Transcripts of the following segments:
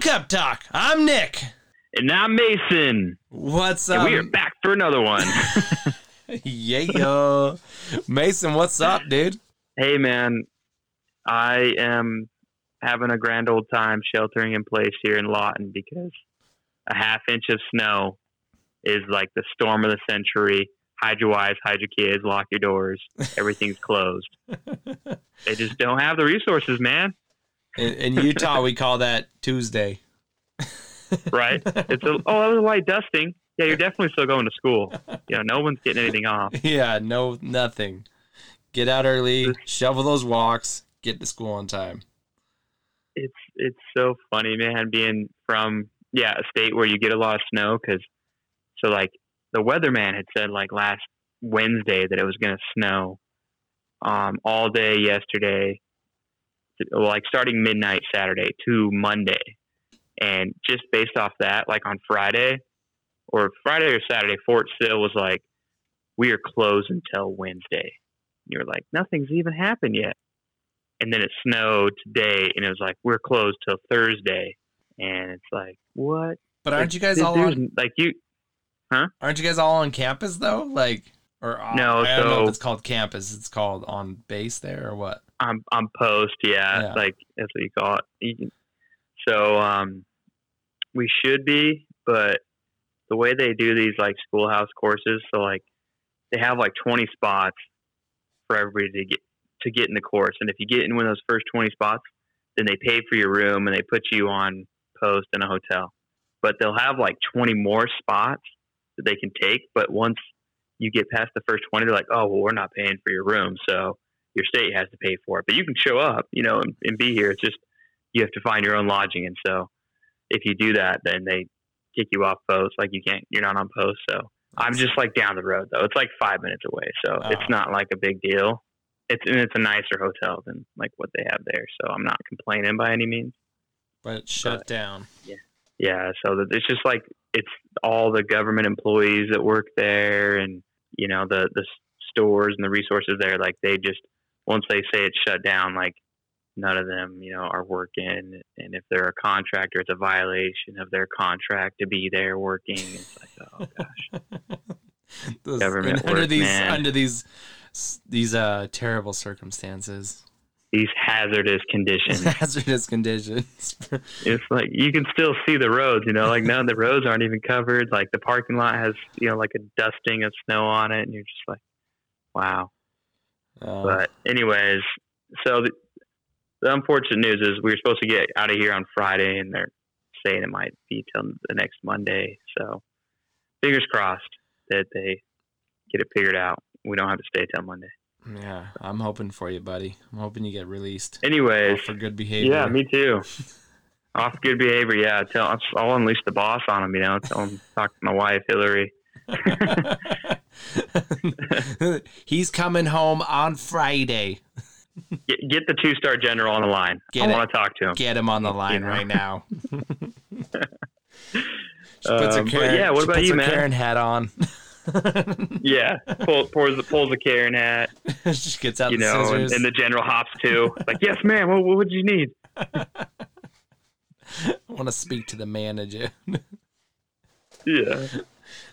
Cup Talk. I'm Nick. And I'm Mason. What's And up? we are back for another one. yeah, yo. Mason, what's up, dude? hey, man. I am having a grand old time sheltering in place here in Lawton because a half inch of snow is like the storm of the century. Hide your wives, hide your kids, lock your doors. Everything's closed. they just don't have the resources, man. In, in Utah, we call that Tuesday. Right? It's a, oh, that was a light dusting. Yeah, you're definitely still going to school. You know, no one's getting anything off. Yeah, no, nothing. Get out early, shovel those walks, get to school on time. it's it's so funny, man, being from yeah a state where you get a lot of snow because so like the weatherman had said like last Wednesday that it was going to snow um, all day yesterday, like starting midnight Saturday to Monday, and just based off that, like on Friday or Friday or Saturday, Fort Sill was like we are closed until Wednesday. And You're like nothing's even happened yet and then it snowed today and it was like we're closed till thursday and it's like what But aren't you guys all on? like you Huh? Aren't you guys all on campus though? Like, or uh, No, I don't know so- if it's called campus. It's called on base there or what? i'm i'm post yeah, Yeah. like that's what you call it so um we should be but the way they do these like schoolhouse courses so like they have like 20 spots for everybody to get to get in the course and if you get in one of those first 20 spots then they pay for your room and they put you on post in a hotel but they'll have like 20 more spots that they can take but once you get past the first 20 they're like oh well we're not paying for your room so your state has to pay for it but you can show up you know and, and be here it's just you have to find your own lodging and so if you do that then they kick you off post like you can't you're not on post so i'm just like down the road though it's like five minutes away so Oh. it's not like a big deal it's and it's a nicer hotel than like what they have there so i'm not complaining by any means But it's shut But- down. yeah Yeah. so that it's just like it's all the government employees that work there and you know the the stores and the resources there like they just once they say it's shut down like none of them you know are working. And if they're a contractor it's a violation of their contract to be there working. It's like oh gosh. Those- Government under work, these man. under these these uh terrible circumstances, these hazardous conditions hazardous conditions. it's like you can still see the roads you know like none of the roads aren't even covered like the parking lot has you know like a dusting of snow on it and you're just like wow Uh, But anyways, so the, the unfortunate news is we were supposed to get out of here on Friday, and they're saying it might be till the next Monday. So fingers crossed that they get it figured out. We don't have to stay till Monday. Yeah, I'm hoping for you, buddy. I'm hoping you get released Anyways, for good behavior. yeah, me too. Off good behavior, yeah. Tell I'll, I'll unleash the boss on him. You know, tell him talk to my wife Hillary. He's coming home on Friday. Get, get the two star general on the line. Get I want to talk to him. Get him on the line know. right now. She puts Um, but Karen, yeah, what about you, her man? Karen hat on. Yeah, Pull, pours pulls a Karen hat. Just gets out you the know, and, and the general hops too. Like, yes, ma'am. What, what would you need? I want to speak to the manager. Yeah.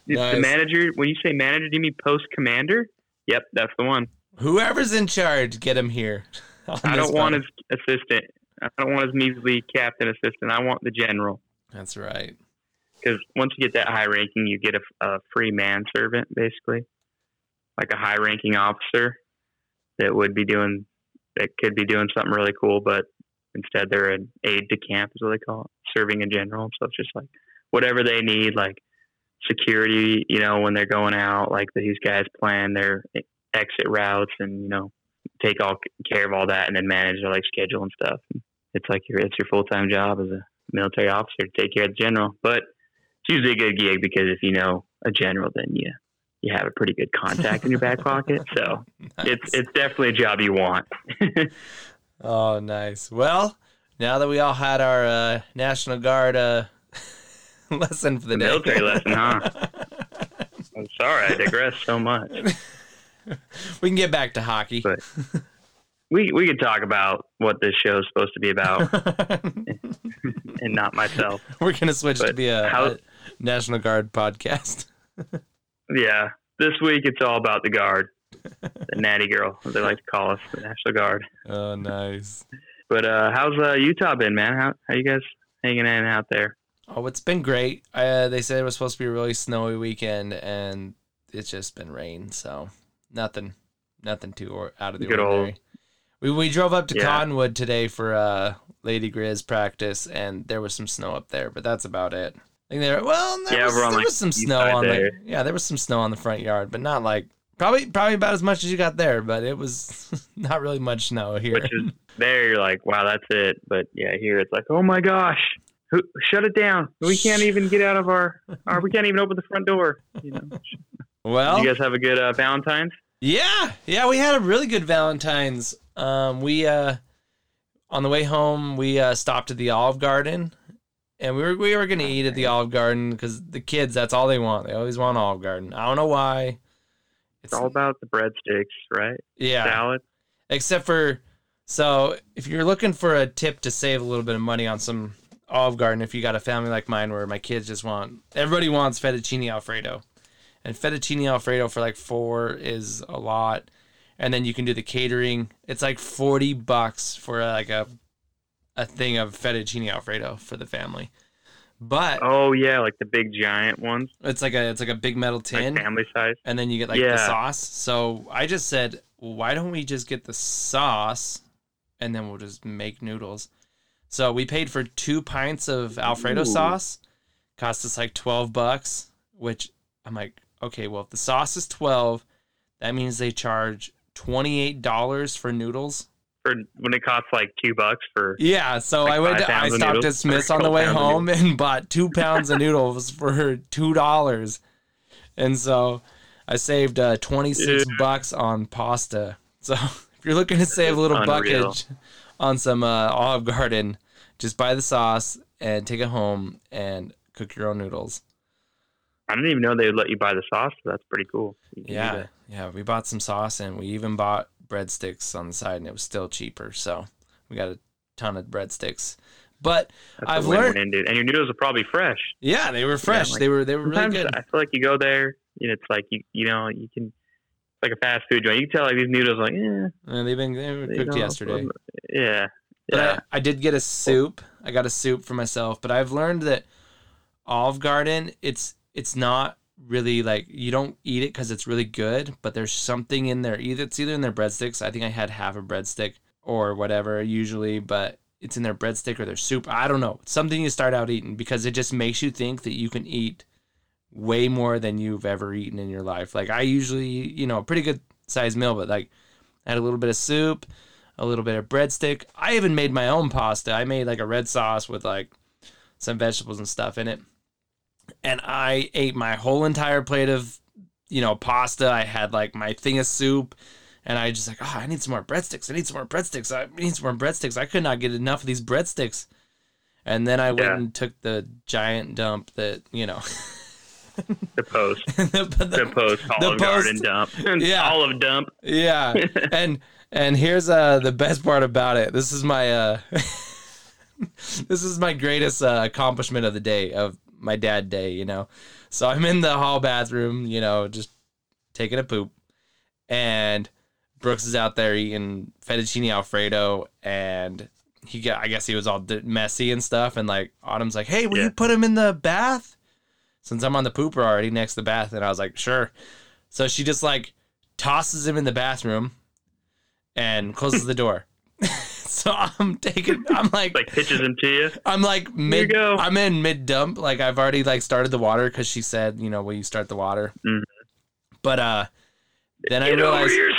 The manager. When you say manager, do you mean post commander? Yep, that's the one. Whoever's in charge, get him here. I don't want phone. his assistant. I don't want his measly captain assistant. I want the general. That's right. Because once you get that high ranking, you get a, a free manservant, basically, like a high ranking officer that would be doing that could be doing something really cool, but instead they're an aide de camp, is what they call it, serving a general. So it's just like whatever they need, like security, you know, when they're going out, like these guys plan their exit routes and you know take all care of all that, and then manage their like schedule and stuff. It's like your it's your full time job as a military officer to take care of the general, but it's usually a good gig because if you know a general, then you you have a pretty good contact in your back pocket. So it's it's definitely a job you want. Oh, nice. Well, now that we all had our uh, National Guard uh, lesson for the, The day. military lesson, huh? I'm sorry, I digress so much. we can get back to hockey. But we we could talk about what this show is supposed to be about, and not myself. We're gonna switch to be a, how- a National Guard podcast. Yeah, this week it's all about the guard, the natty girl, as they like to call us, the National Guard. Oh, nice. But uh, how's uh, Utah been, man? How how you guys hanging in out there? Oh, it's been great. Uh, they said it was supposed to be a really snowy weekend, and it's just been rain. So nothing, nothing too or, out of the Good old- ordinary. We we drove up to Yeah. Cottonwood today for uh, Lady Grizz practice, and there was some snow up there, but that's about it. Think there. Well, there, Yeah, was, we're there like, was some snow on the yeah, there was some snow on the front yard, but not like probably probably about as much as you got there, but it was not really much snow here. Which is there, you're like, wow, that's it. But yeah, here it's like, oh my gosh, who, shut it down. We can't even get out of our, our we can't even open the front door. You know. well, Did you guys have a good uh, Valentine's? Yeah, yeah, we had a really good Valentine's. Um, we uh, on the way home, we uh, stopped at the Olive Garden, and we were we were gonna eat at the Olive Garden because the kids that's all they want. They always want Olive Garden. I don't know why. It's all about the breadsticks, right? yeah, Salad. except for so if you're looking for a tip to save a little bit of money on some Olive Garden, if you got a family like mine where my kids just want everybody wants fettuccine alfredo, and fettuccine alfredo for like four is a lot, and then you can do the catering. It's like forty bucks for like a a thing of fettuccine alfredo for the family, but Oh yeah, like the big giant ones, it's like a it's like a big metal tin like family size. and then you get like the sauce. So I just said, why don't we just get the sauce and then we'll just make noodles? So we paid for two pints of Alfredo Ooh. sauce, cost us like 12 bucks, which I'm like, okay, well, if the sauce is 12, that means they charge $28 for noodles. For when it costs like two bucks for Yeah, so Like I went. To, I stopped at? Smith's on the way home and bought two pounds of noodles for two dollars, and so I saved uh, twenty six Yeah. bucks on pasta. So if you're looking to save a little Unreal. buckage on some uh, Olive Garden, just buy the sauce and take it home and cook your own noodles. I didn't even know they would let you buy the sauce. So that's pretty cool. You can do Yeah, yeah. We bought some sauce and we even bought breadsticks on the side, and it was still cheaper. So we got a ton of breadsticks. But That's I've learned- dude. And your noodles are probably fresh. yeah, they were fresh. like, they were they were really good. I feel like you go there, and it's like you you know you can it's like a fast food joint. You can tell like these noodles like yeah, Uh, they've been they were cooked yesterday. Yeah, But yeah. I, I did get a soup. I got a soup for myself. But I've learned that Olive Garden, it's it's not really like you don't eat it because it's really good. But there's something in there. Either it's either in their breadsticks. I think I had half a breadstick or whatever usually, but it's in their breadstick or their soup. I don't know. It's something you start out eating because it just makes you think that you can eat way more than you've ever eaten in your life. Like I usually, you know, a pretty good sized meal, but like I had a little bit of soup, a little bit of breadstick. I even made my own pasta. I made like a red sauce with like some vegetables and stuff in it. And I ate my whole entire plate of, you know, pasta. I had like my thing of soup. And I just like, oh, I need some more breadsticks. I need some more breadsticks. I need some more breadsticks. I could not get enough of these breadsticks. And then I went Yeah. and took the giant dump that, you know, The post, the, the post, Olive Garden post- dump, Yeah. olive dump. yeah and and here's uh the best part about it this is my uh this is my greatest uh, accomplishment of the day of my dad day you know? So i'm in the hall bathroom you know just taking a poop. And brooks is out there eating fettuccine alfredo and he got i guess he was all messy and stuff. And like autumn's like hey will Yeah. you put him in the bath? Since i'm on the pooper already next to the bath. And i was like sure. So she just like tosses him in the bathroom and closes the door. so I'm taking I'm like Like pitches them to you. I'm like you mid go. I'm in mid dump. Like I've already like started the water cuz she said, you know, will you start the water? Mhm. But uh then I Get over realized here,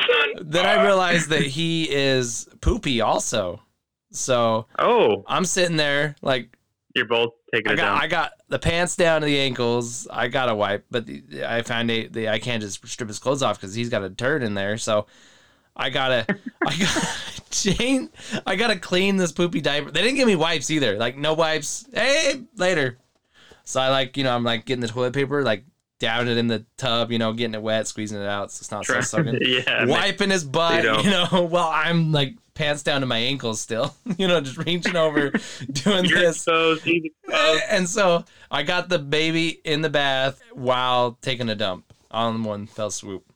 then I realized that he is poopy also. So Oh, I'm sitting there like you're both taking I got. I got the pants down to the ankles. I got a wipe, but the, I found a, the I can't just strip his clothes off because he's got a turd in there. So I gotta I gotta change. I gotta clean this poopy diaper. They didn't give me wipes either. Like no wipes. Hey, later. So I like you know I'm like getting the toilet paper like down it in the tub, you know, getting it wet, squeezing it out so it's not so soaking. yeah. Wiping his butt, you know, while I'm like pants down to my ankles still, you know, just reaching over, doing You're this. exposed. Exposed. And so I got the baby in the bath while taking a dump on one fell swoop.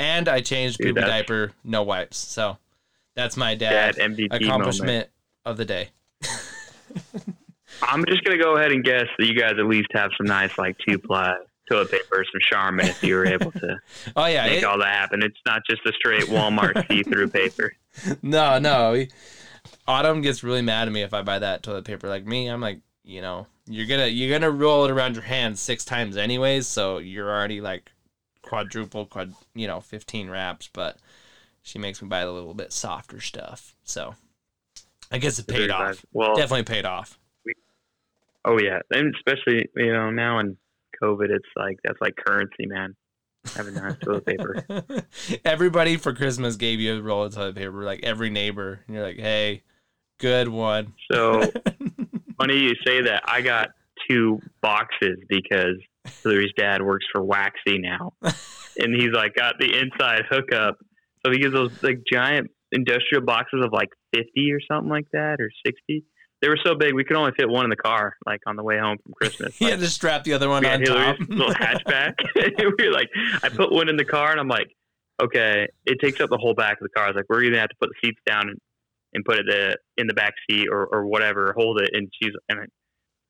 And I changed Dude, poopy diaper, no wipes. So that's my That dad MVP moment. accomplishment of the day. I'm just gonna go ahead and guess that you guys at least have some nice like two ply toilet paper, some Charmin if you were able to Oh yeah, make it- all that happen. It's not just a straight Walmart see-through paper. no, no. Autumn gets really mad at me if I buy that toilet paper. Like me, I'm like, you know, you're gonna you're gonna roll it around your hand six times anyways, so you're already like quadruple, quad, you know, fifteen wraps. But she makes me buy a little bit softer stuff. So I guess it paid off. Well, Definitely paid off. oh yeah, and especially you know now in COVID, it's like that's like currency, man. Having nice toilet paper. Everybody for Christmas gave you a roll of toilet paper, like every neighbor, and you're like, hey, good one. So funny you say that. I got two boxes because Hillary's dad works for Waxie now, and he's like got the inside hookup. So he gives those like giant industrial boxes of like fifty or something like that, or sixty. They were so big we could only fit one in the car, like on the way home from Christmas. Like, had to strap the other one on had top. Hillary's little hatchback. we were like, I put one in the car, and I'm like, okay, it takes up the whole back of the car. I was like, we're gonna have to put the seats down and, and put it the, in the back seat or, or whatever, hold it. And she's and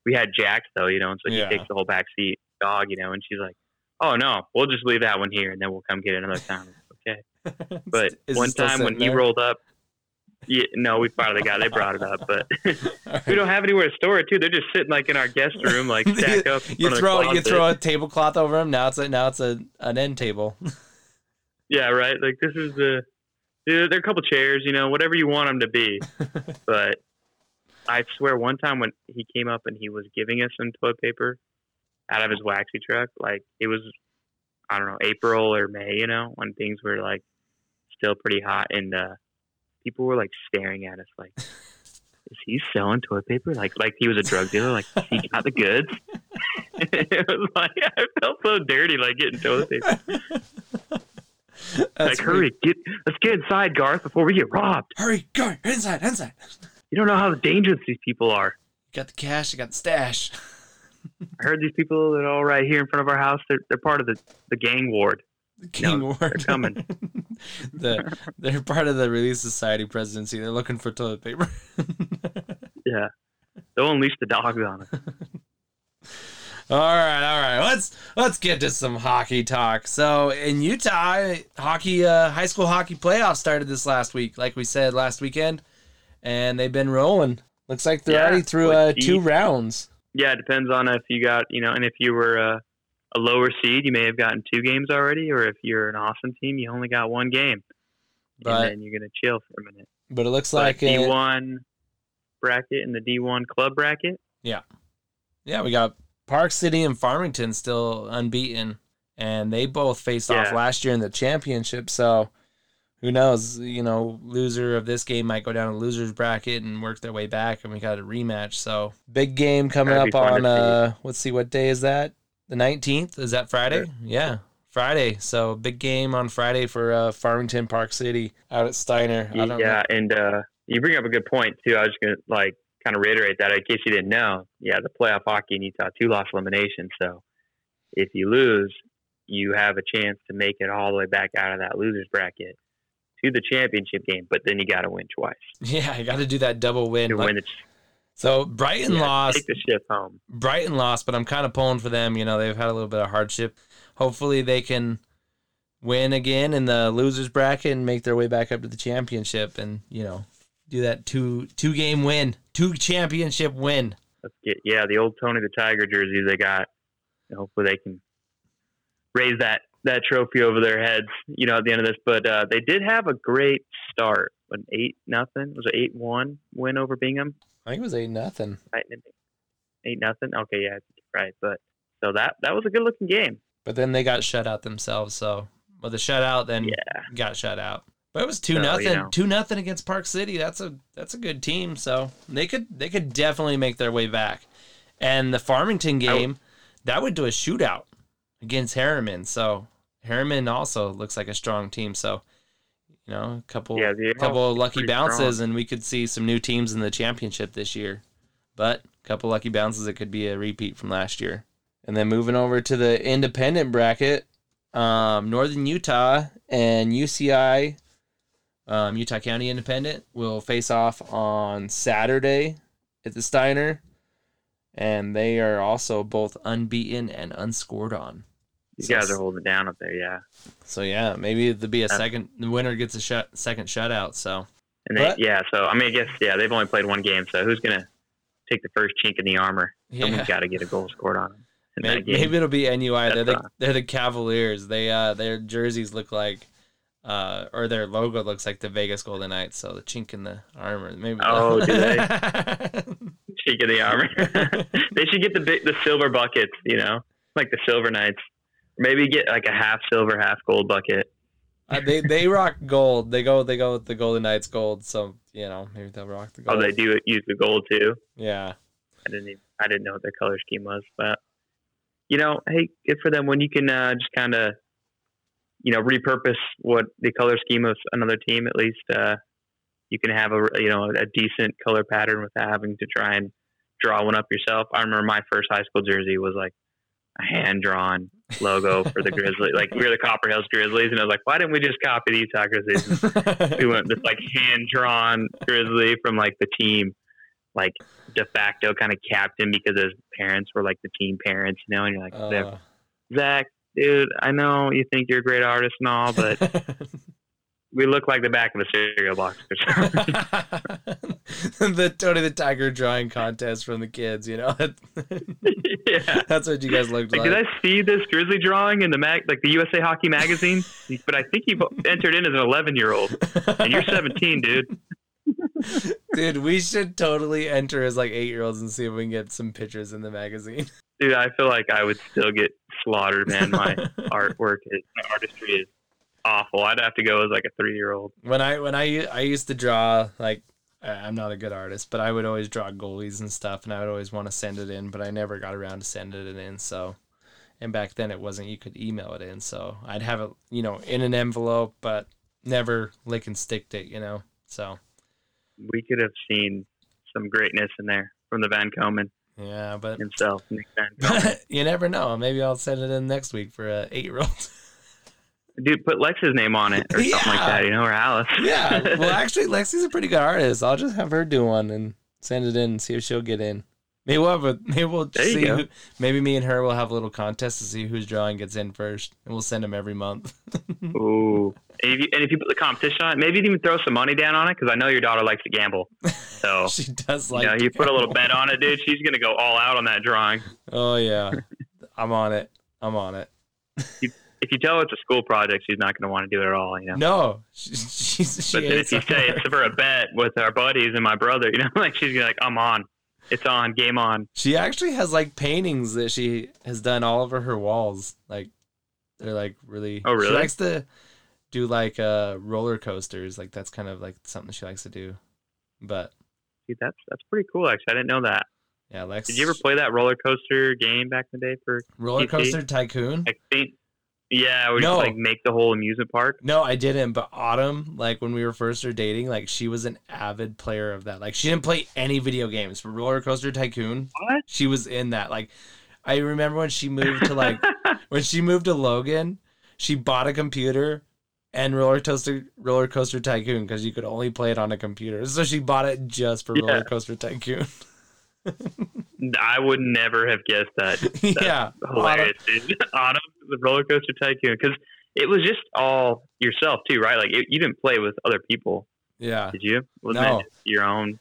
we had Jack though, you know, and so he Yeah. takes the whole back seat, dog, you know, and she's like, oh no, we'll just leave that one here, and then we'll come get it another time. okay, but one time when sitting he rolled up. Yeah, no, we finally got. They brought it up, but we don't have anywhere to store it too. They're just sitting like in our guest room, like stacked up. you front of the throw you throw a tablecloth over them. Now it's a now it's a an end table. Yeah, right. Like this is the there there are a couple chairs, you know, whatever you want them to be. but I swear, one time when he came up and he was giving us some toilet paper out of his Waxie truck, like it was, I don't know, April or May, you know, when things were like still pretty hot, and uh, people were like staring at us, like, "Is he selling toilet paper? Like, like he was a drug dealer? Like he got the goods?" it was like I felt so dirty, like getting toilet paper. That's like, sweet. hurry, get let's get inside, Garth, before we get robbed. hurry, go inside, inside. You don't know how dangerous these people are. You got the cash, you got the stash. I heard these people that are all right here in front of our house. They're they're part of the, the gang ward. The King No, Ward. coming. the, they're part of the Relief Society presidency. They're looking for toilet paper. Yeah, they'll unleash the dogs on us. all right, all right. Let's let's get to some hockey talk. So in Utah, hockey uh, high school hockey playoffs started this last week, like we said last weekend, and they've been rolling. Looks like they're Yeah, already through uh, two rounds. Yeah, it depends on if you got you know, and if you were a, a lower seed, you may have gotten two games already, or if you're an awesome team, you only got one game, But- and then you're gonna chill for a minute. But it looks Like like uh, D1 bracket and the D1 club bracket. Yeah, yeah, we got Park City and Farmington still unbeaten, and they both faced off last year in the championship. So who knows? You know, loser of this game might go down to losers bracket and work their way back, and we got a rematch. So big game coming That'd up on uh, let's see, what day is that? The nineteenth? Is that Friday? Yeah. Friday, so big game on Friday for uh, Farmington Park City out at Steiner. I don't Yeah, and uh, you bring up a good point too. I was gonna like kind of reiterate that in case you didn't know. Yeah, the playoff hockey in Utah two loss elimination. So if you lose, you have a chance to make it all the way back out of that losers bracket to the championship game. But then you got to win twice Yeah, you got to do that double win. to Like- win the so Brighton yeah, lost. Take the ship home. Brighton lost, but I'm kind of pulling for them. You know, they've had a little bit of hardship. Hopefully, they can win again in the losers bracket and make their way back up to the championship, and you know, do that two two game win, two championship win. Let's get yeah the old Tony the Tiger jerseys they got. Hopefully they can raise that that trophy over their heads. You know at the end of this, but uh, they did have a great start. An eight nothing was it eight one win over Bingham. I think it was eight nothing. Eight nothing. Okay, yeah, right. But so that that was a good looking game. But then they got shut out themselves. So with the shutout, then Yeah, got shut out. But it was two So, you nothing, know. two nothing against Park City. That's a that's a good team. So they could they could definitely make their way back. And the Farmington I w- game, that would do a shootout. against Herriman. So Herriman also looks like a strong team. So you know, a couple Yeah, couple of lucky bounces, strong. and we could see some new teams in the championship this year. But a couple lucky bounces, it could be a repeat from last year. And then moving over to the independent bracket, um, Northern Utah and UCI, um, Utah County Independent, will face off on Saturday at the Steiner. And they are also both unbeaten and unscored on. These So- guys are holding it down up there, yeah. So yeah, maybe there'll be a second. The winner gets a shut, second shutout. So And they, But- yeah, so I mean, I guess yeah, they've only played one game, so who's gonna take the first chink in the armor? yeah, Someone's got to get a goal scored on them. Maybe, maybe it'll be NUI. They're the they're the Cavaliers. They uh their jerseys look like. Uh, or their logo looks like the Vegas Golden Knights, so the chink in the armor. Maybe. Oh, do they? Chink in the armor. they should get the big, the silver buckets, you know, like the Silver Knights. Maybe get like a half silver, half gold bucket. uh, they they rock gold. They go they go with the Golden Knights gold. So you know maybe they'll rock the gold. Oh, they do use the gold too. Yeah. I didn't even, I didn't know what their color scheme was, but you know, hey, good for them when you can uh, just kind of you know repurpose what the color scheme of another team. At least uh, you can have a you know a decent color pattern without having to try and draw one up yourself. I remember my first high school jersey was like a hand drawn logo for the Grizzlies. Like we were the Copper Hills Grizzlies, and I was like, why didn't we just copy the Utah Grizzlies? we went this like hand drawn grizzly from like the team, like de facto kind of captain because his parents were like the team parents, you know. And you're like, Uh, Zach, dude, I know you think you're a great artist and all, but we look like the back of a cereal box. the Tony the Tiger drawing contest from the kids, you know. yeah. That's what you guys looked Like, like. did I see this grizzly drawing in the mag, like the USA Hockey magazine? but I think you entered in as an 11 year old, and you're 17, dude. Dude, we should totally enter as like eight year olds and see if we can get some pictures in the magazine. Dude, I feel like I would still get slaughtered, man. My artwork is my artistry is awful. I'd have to go as like a three year old. when I when I I used to draw like I'm not a good artist, but I would always draw goalies and stuff, and I would always want to send it in, but I never got around to sending it in. So, and back then it wasn't you could email it in, so I'd have it you know in an envelope, but never lick and sticked it, you know. So We could have seen some greatness in there from the Van Komen yeah, but himself, Nick Van Komen. you never know. Maybe I'll send it in next week for a eight year old. Dude, put Lex's name on it or something like that, you know, or Alice. Yeah. Well, actually, Lexi's a pretty good artist. I'll just have her do one and send it in and see if she'll get in. Maybe we'll have a, maybe we'll see. Who, maybe me and her will have a little contest to see whose drawing gets in first, and we'll send them every month. Ooh. And if, you, and if you put the competition on it, maybe even throw some money down on it because I know your daughter likes to gamble. So, she does like. you know, you put a little bet on it, dude. She's going to go all out on that drawing. Oh yeah, I'm on it. I'm on it. If you tell her it's a school project, she's not going to want to do it at all, you know. No, she, she's she But if you say it's for a bet with our buddies and my brother, you know, like she's gonna be like, I'm on. It's on, game on. She actually has like paintings that she has done all over her walls. Like they're like really. Oh, She really? likes to do like uh roller coasters. Like that's kind of like something she likes to do. But Dude, that's that's pretty cool actually. I didn't know that. yeah, Lex. Did you ever play that roller coaster game back in the day for roller PC? coaster tycoon? I think yeah, we No. like make the whole amusement park. No, I didn't. But Autumn, like when we were first started dating, like she was an avid player of that. Like she didn't play any video games, but roller coaster tycoon, What? she was in that. Like I remember when she moved to like when she moved to Logan, she bought a computer and roller coaster roller coaster tycoon because you could only play it on a computer. So she bought it just for Yeah. roller coaster tycoon. I would never have guessed that. That's yeah, hilarious, dude. Autumn, the roller coaster tycoon, because it was just all yourself too, right? Like it, you didn't play with other people, yeah, did you? Wasn't No. just your own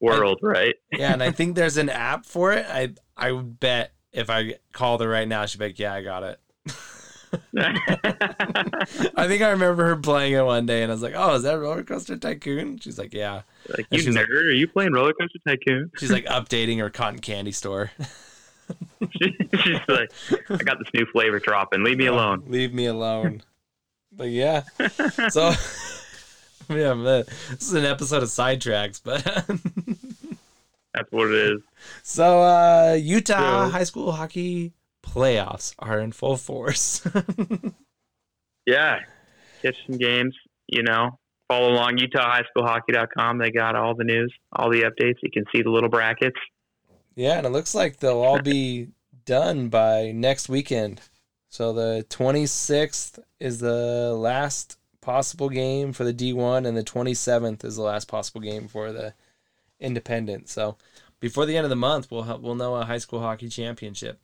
world, right? yeah. And I think there's an app for it. I I would bet if I called her right now, she'd be like, "Yeah, I got it." I think I remember her playing it one day, and I was like, "Oh, is that roller coaster tycoon?" She's like, "Yeah." like And you nerd, like- are you playing roller coaster tycoon? She's like updating her cotton candy store. She's like, I got this new flavor dropping. Leave me alone. Leave me alone. But yeah, so yeah, man, this is an episode of sidetracks, but That's what it is. so uh, Utah So- high school hockey playoffs are in full force. yeah, catch some games. You know, follow along UtahHighSchoolHockey.com. They got all the news, all the updates. You can see the little brackets. Yeah, and it looks like they'll all be done by next weekend. So the 26th is the last possible game for the D1, and the 27th is the last possible game for the Independent. So before the end of the month, we'll we'll know a high school hockey championship.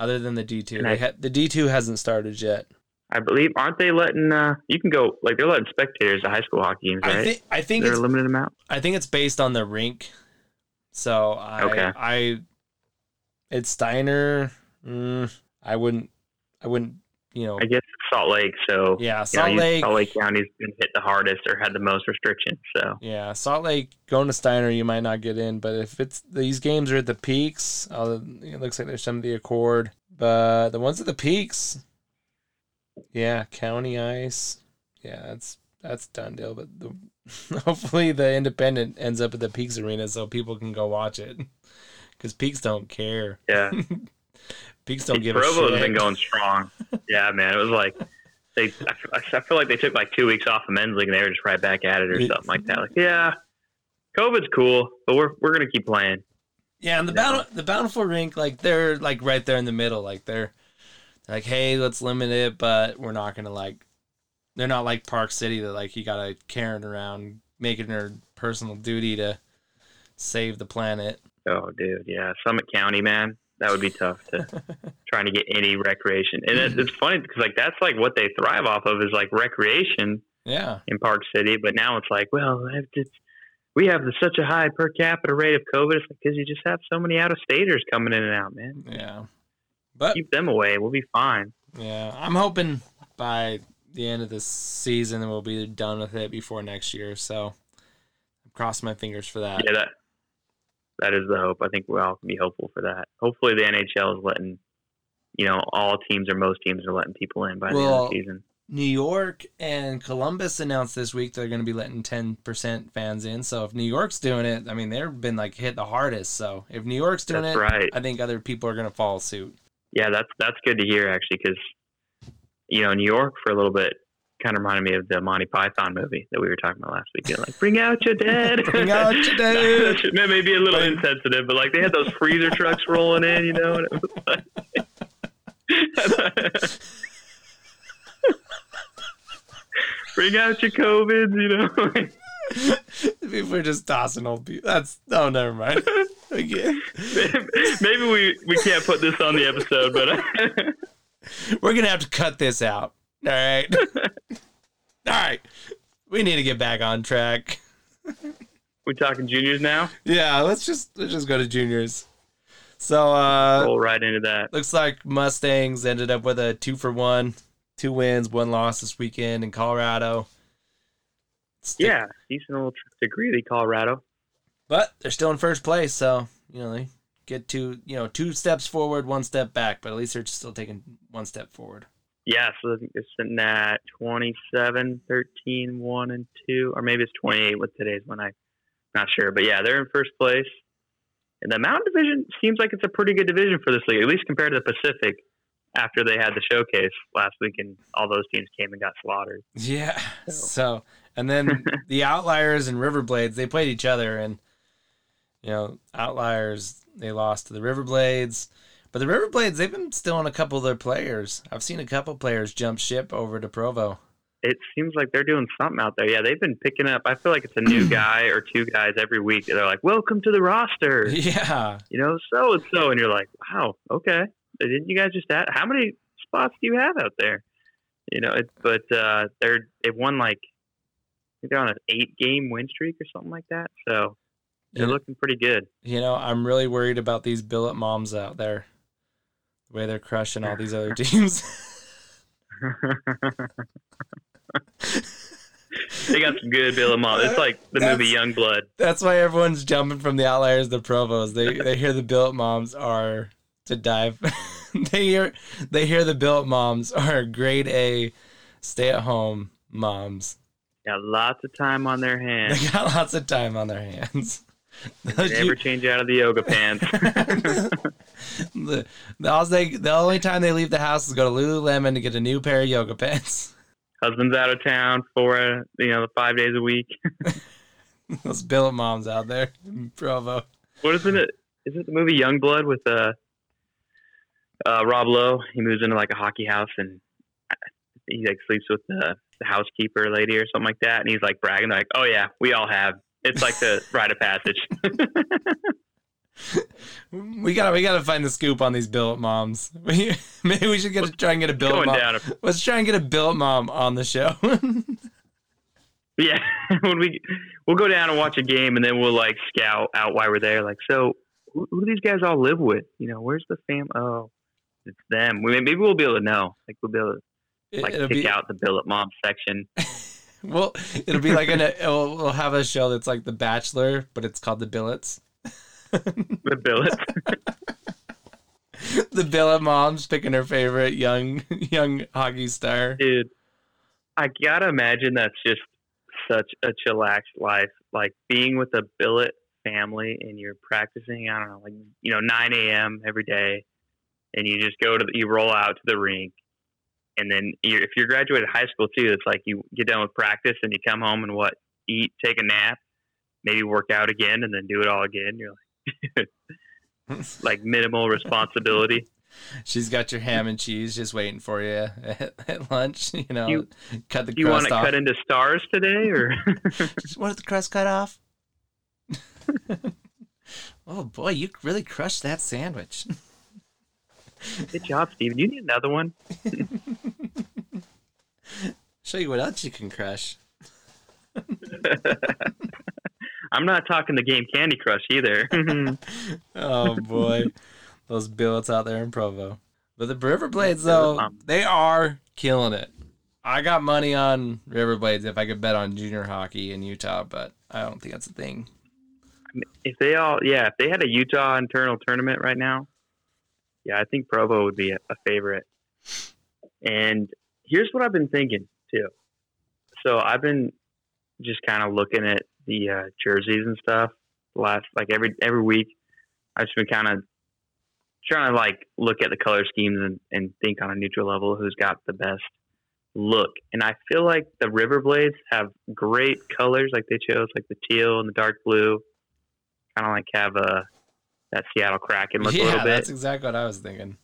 Other than the D2, ha- the D2 hasn't started yet. I believe aren't they letting uh, you can go like they're letting spectators at high school hockey games, right? I think I think they're a limited amount. I think it's based on the rink. So I okay. I it's Steiner. Mm, I wouldn't I wouldn't you know. I guess Salt Lake. So yeah, Salt you know, Lake. Salt Lake County's been hit the hardest or had the most restrictions. So yeah, Salt Lake going to Steiner, you might not get in, but if it's these games are at the peaks, uh, it looks like there's some of the Acord, but the ones at the peaks, yeah, County Ice, yeah, that's that's done deal. But the, hopefully the Independent ends up at the Peaks Arena so people can go watch it, because Peaks don't care. Yeah. Peaks don't give Provo a shit. has been going strong. yeah, man. It was like they. I feel like they took like two weeks off of men's league and they were just right back at it or something like that. Like, yeah, COVID's cool, but we're we're gonna keep playing. Yeah, and the yeah. the Bountiful rink, like they're like right there in the middle. Like they're like, hey, let's limit it, but we're not gonna like. They're not like Park City that like you gotta carrying around, making their personal duty to save the planet. Oh, dude, yeah, Summit County, man that would be tough to trying to get any recreation. And it, it's funny because like that's like what they thrive off of is like recreation. Yeah. In Park City, but now it's like, well, it's, we have such a high per capita rate of COVID. It's because you just have so many out of staters coming in and out, man. Yeah. But keep them away. We'll be fine. Yeah, I'm hoping by the end of this season we'll be done with it before next year. So I'm crossing my fingers for that. Yeah, that that is the hope. I think we all can be hopeful for that. Hopefully, the NHL is letting, you know, all teams or most teams are letting people in by well, the end of the season. New York and Columbus announced this week they're going to be letting 10% fans in. So if New York's doing it, I mean, they've been like hit the hardest. So if New York's doing that's it, right. I think other people are going to follow suit. Yeah, that's that's good to hear actually because you know New York for a little bit kind of reminded me of the Monty Python movie that we were talking about last week. You know, like, bring out your dead. bring out your dead. Maybe a little insensitive, but like they had those freezer trucks rolling in, you know, and it was like. bring out your COVID, you know. People are just tossing old people. That's oh, never mind. Again. Maybe we we can't put this on the episode, but we're gonna have to cut this out. All right. All right. We need to get back on track. We talking juniors now? Yeah, let's just let's just go to juniors. So uh roll right into that. Looks like Mustangs ended up with a two for one, two wins, one loss this weekend in Colorado. Yeah, decent little trip to Greeley, Colorado. But they're still in first place, so you know they get two you know two steps forward, one step back, but at least they're still taking one step forward. Yeah, so I think they're sitting at 27, 13, 1, and 2. Or maybe it's 28 with today's one. I'm not sure. But yeah, they're in first place. And the Mountain Division seems like it's a pretty good division for this league, at least compared to the Pacific after they had the showcase last week and all those teams came and got slaughtered. Yeah. So, so and then the Outliers and Riverblades, they played each other. And, you know, Outliers, they lost to the Riverblades. But the Riverblades, they've been still on a couple of their players. I've seen a couple players jump ship over to Provo. It seems like they're doing something out there. Yeah, they've been picking up. I feel like it's a new guy or two guys every week. They're like, "Welcome to the roster." Yeah, you know, so and so, and you're like, "Wow, okay." Didn't you guys just add? How many spots do you have out there? You know, it, but uh, they're they've won like they're on an eight game win streak or something like that. So they're yeah. looking pretty good. You know, I'm really worried about these billet moms out there the way they're crushing all these other teams. they got some good Billet Mom. It's like the that's, movie Young Blood. That's why everyone's jumping from the outliers to Provos. They they hear the Billet moms are to dive. they hear they hear the Billet moms are grade A, stay at home moms. Got lots of time on their hands. They got lots of time on their hands. They never change out of the yoga pants. The, the, all they, the only time they leave the house is go to Lululemon to get a new pair of yoga pants. Husband's out of town for you know five days a week. Those billet moms out there, Provo. What isn't it? Is it the movie Youngblood with uh, uh, Rob Lowe? He moves into like a hockey house and he like sleeps with the, the housekeeper lady or something like that, and he's like bragging like, "Oh yeah, we all have." It's like the rite of passage. we gotta we gotta find the scoop on these billet moms. We, maybe we should get to try and get a billet mom. Down. Let's try and get a billet mom on the show. yeah, when we we'll go down and watch a game, and then we'll like scout out why we're there. Like, so who, who do these guys all live with? You know, where's the fam? Oh, it's them. We, maybe we'll be able to know. Like, we'll be able to like it'll pick be... out the billet mom section. well, it'll be like an we'll, we'll have a show that's like The Bachelor, but it's called The Billets. the billet. the billet mom's picking her favorite young young hockey star. Dude, I gotta imagine that's just such a chillaxed life. Like being with a billet family and you're practicing. I don't know, like you know, 9 a.m. every day, and you just go to the, you roll out to the rink, and then you're, if you're graduated high school too, it's like you get done with practice and you come home and what eat, take a nap, maybe work out again, and then do it all again. You're like like minimal responsibility. She's got your ham and cheese just waiting for you at, at lunch. You know, you, cut the. You want to cut into stars today, or just want the crust cut off? oh boy, you really crushed that sandwich. Good job, Steven. You need another one. Show you what else you can crush. I'm not talking the game Candy Crush either. oh boy, those billets out there in Provo. But the Riverblades though, um, they are killing it. I got money on Riverblades if I could bet on junior hockey in Utah, but I don't think that's a thing. If they all, yeah, if they had a Utah internal tournament right now, yeah, I think Provo would be a, a favorite. And here's what I've been thinking too. So I've been just kind of looking at the uh, jerseys and stuff. Last like every every week, I've just been kind of trying to like look at the color schemes and, and think on a neutral level who's got the best look. And I feel like the Riverblades have great colors, like they chose like the teal and the dark blue, kind of like have a that Seattle Kraken look yeah, a little bit. that's exactly what I was thinking.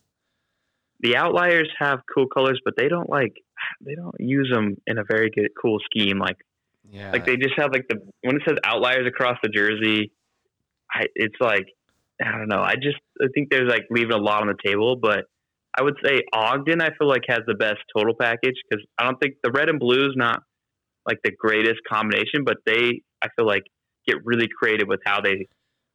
The Outliers have cool colors, but they don't like they don't use them in a very good cool scheme like yeah. Like they just have like the when it says outliers across the jersey, I it's like I don't know. I just I think there's like leaving a lot on the table, but I would say Ogden I feel like has the best total package because I don't think the red and blue is not like the greatest combination, but they I feel like get really creative with how they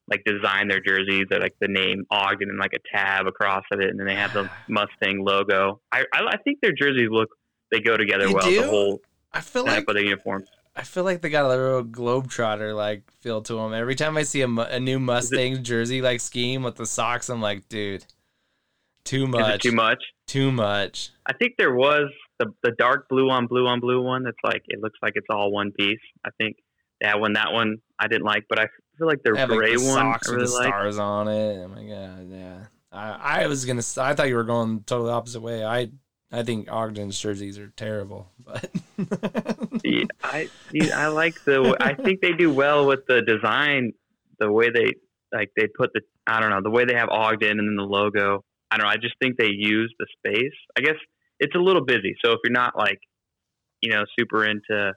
like design their jerseys. They like the name Ogden and like a tab across of it, and then they have the Mustang logo. I I, I think their jerseys look they go together you well. Do? The whole I feel like with the uniforms. I feel like they got a little globetrotter like feel to them. Every time I see a, a new Mustang jersey like scheme with the socks, I'm like, dude, too much. too much. Too much. I think there was the the dark blue on blue on blue one. That's like it looks like it's all one piece. I think that one that one I didn't like, but I feel like their gray like the one socks really with the stars on it. Oh my god, yeah. I, I was gonna. I thought you were going totally opposite way. I I think Ogden's jerseys are terrible, but yeah, I I like the. I think they do well with the design, the way they like they put the. I don't know the way they have Ogden and then the logo. I don't know. I just think they use the space. I guess it's a little busy. So if you're not like, you know, super into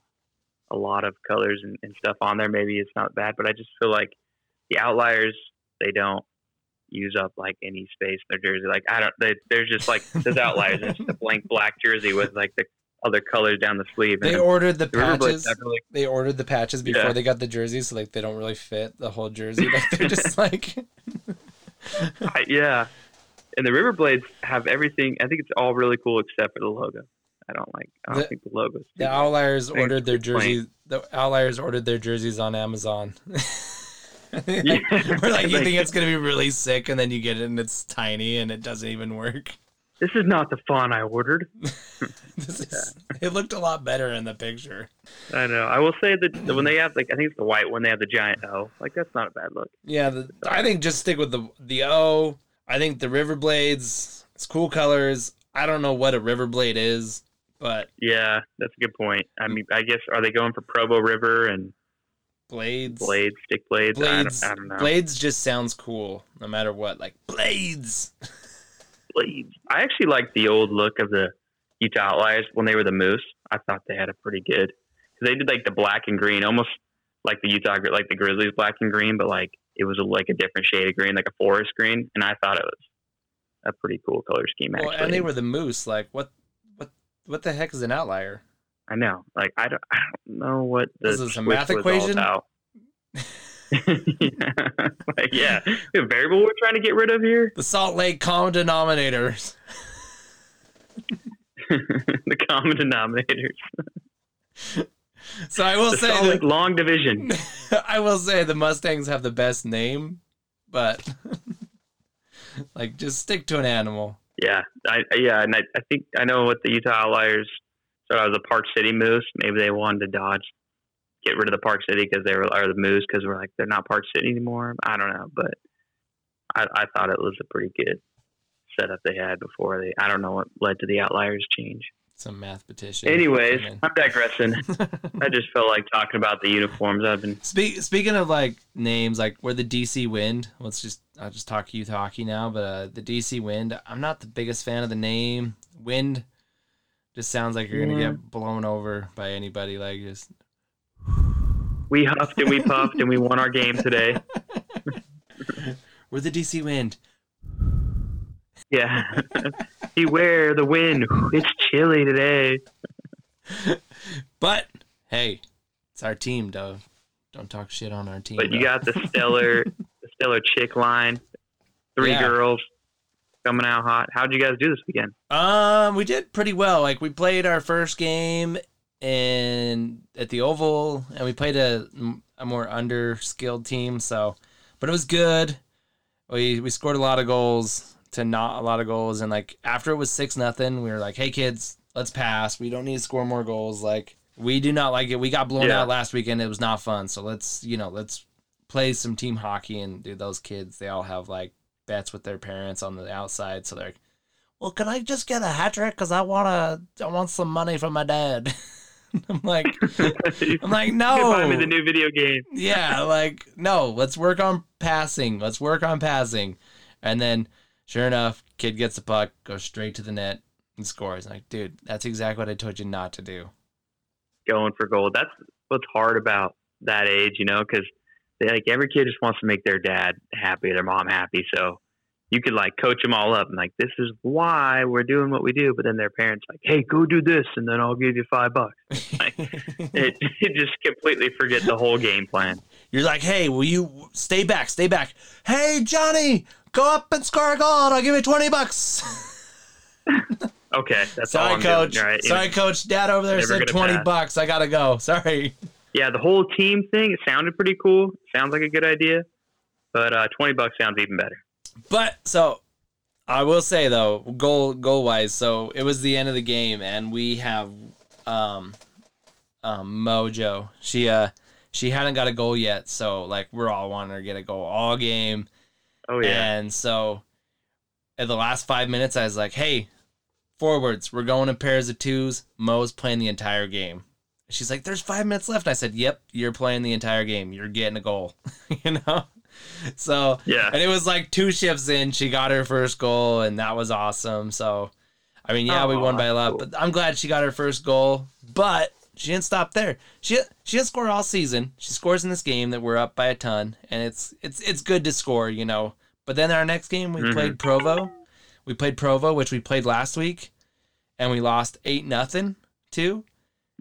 a lot of colors and, and stuff on there, maybe it's not bad. But I just feel like the outliers they don't use up like any space in their jersey. Like I don't, they, they're just like there's outliers. it's just a blank black jersey with like the other colors down the sleeve. They ordered the patches. Really, they ordered the patches before yeah. they got the jerseys, so like they don't really fit the whole jersey. Like they're just like, yeah. And the Riverblades have everything. I think it's all really cool except for the logo. I don't like. I don't the, think the logos. The Outliers ordered their jerseys. The Outliers ordered their jerseys on Amazon. yeah. We're like, you think it's gonna be really sick, and then you get it and it's tiny and it doesn't even work. This is not the font I ordered. this is, it looked a lot better in the picture. I know. I will say that when they have like, I think it's the white one. they have the giant O. Like that's not a bad look. Yeah, the, I think just stick with the the O. I think the River Blades, it's cool colors. I don't know what a River Blade is, but Yeah, that's a good point. I mean, I guess are they going for Provo River and blades, blades, stick blades? blades, I, don't, I don't know. blades just sounds cool no matter what. Like blades. blades. I actually like the old look of the Utah Outliers when they were the Moose. I thought they had a pretty good because they did like the black and green, almost like the Utah, like the Grizzlies black and green, but like it was a, like a different shade of green, like a forest green, and I thought it was a pretty cool color scheme. Actually, Well, and they were the moose. Like what, what, what the heck is an outlier? I know. Like I don't, I don't know what the Is this a math equation? about. like yeah, the variable we're trying to get rid of here. The Salt Lake common denominators. the common denominators. So I will The say, solid that, long division. I will say the Mustangs have the best name, but like just stick to an animal. Yeah, I I- yeah, and I, I think I know what the Utah Outliers. So I was a Park City Moose. Maybe they wanted to dodge, get rid of the Park City because they were or the Moose because we're like they're not Park City anymore. I don't know, but I, I thought it was a pretty good setup they had before they. I don't know what led to the Outliers change. Some mathematician. Anyways. I'm digressing. I just felt like talking about the uniforms. I've been Speak, speaking of like names, like we're the DC Wind. Let's just I'll just talk youth hockey now. But uh, the DC Wind, I'm not the biggest fan of the name. Wind just sounds like you're gonna Yeah. get blown over by anybody. Like just we huffed and we puffed and we won our game today. we're the DC Wind. Yeah. Beware the wind. It's chilly today. But hey, it's our team, Dove. Don't talk shit on our team. But you Dove. got the stellar, the stellar chick line. Three Yeah. girls coming out hot. How'd you guys do this weekend? Um, we did pretty well. Like we played our first game and at the Oval, and we played a a more under skilled team. So, but it was good. We we scored a lot of goals to not a lot of goals, and like after it was six nothing, we were like, "Hey kids, let's pass. We don't need to score more goals. Like we do not like it. We got blown Yeah. out last weekend. It was not fun. So let's you know let's play some team hockey and do those kids. They all have like bets with their parents on the outside, so they're like, well, can I just get a hat trick? Because I want to, I want some money from my dad. I'm like, I'm like, no. Buy me the new video game. yeah, like, no, let's work on passing. Let's work on passing. And then, sure enough, kid gets the puck, goes straight to the net, and scores. like, dude, that's exactly what I told you not to do. Going for gold. That's what's hard about that age, you know, because like every kid just wants to make their dad happy, their mom happy. So you could like coach them all up and like, this is why we're doing what we do. But then their parents like, hey, go do this, and then I'll give you five bucks. It, it just completely forget the whole game plan. You're like, hey, will you stay back, stay back? Hey, Johnny, go up and score a goal, and I'll give you 20 bucks. Okay, that's all I'm coach. doing. Right. Sorry, coach. Dad over there Never said 20 pass. bucks. I got to go. Sorry. Yeah, the whole team thing, it sounded pretty cool. Sounds like a good idea. But uh, 20 bucks sounds even better. But so I will say though, goal goal wise, so it was the end of the game and we have um um Mojo. She uh she hadn't got a goal yet, so like we're all wanting her to get a goal all game. Oh, yeah. And so at the last five minutes I was like, Hey, forwards, we're going in pairs of twos. Mo's playing the entire game. She's like, There's five minutes left. And I said, Yep, you're playing the entire game. You're getting a goal. you know? So yeah. and it was like two shifts in, she got her first goal, and that was awesome. So, I mean, yeah, we won by a lot, cool. but I'm glad she got her first goal. But she didn't stop there. She she didn't score all season. She scores in this game that we're up by a ton, and it's it's it's good to score, you know. But then our next game we Mhm. played Provo. We played Provo, which we played last week, and we lost eight nothing to.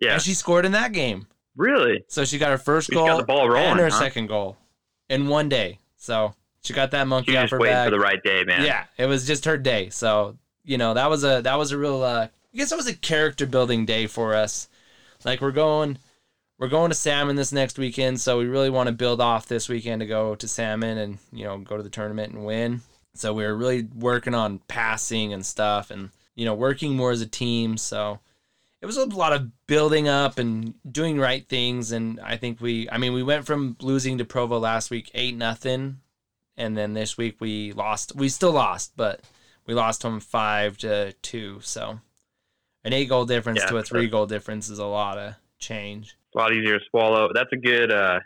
Yeah. And she scored in that game. Really? So she got her first just got goal the ball rolling, and her huh? second goal in one day. So she got that monkey You off her back. for the right day, man. Yeah, it was just her day. So you know that was a that was a real. Uh, I guess it was a character building day for us. Like we're going, we're going to Salmon this next weekend, so we really want to build off this weekend to go to Salmon and you know go to the tournament and win. So we were really working on passing and stuff, and you know working more as a team. So it was a lot of building up and doing right things, and I think we, I mean, we went from losing to Provo last week eight nothing, and then this week we lost. We still lost, but we lost them five to two. So an eight goal difference Yeah, to a three goal difference is a lot of change. It's a lot easier to swallow. That's a good uh,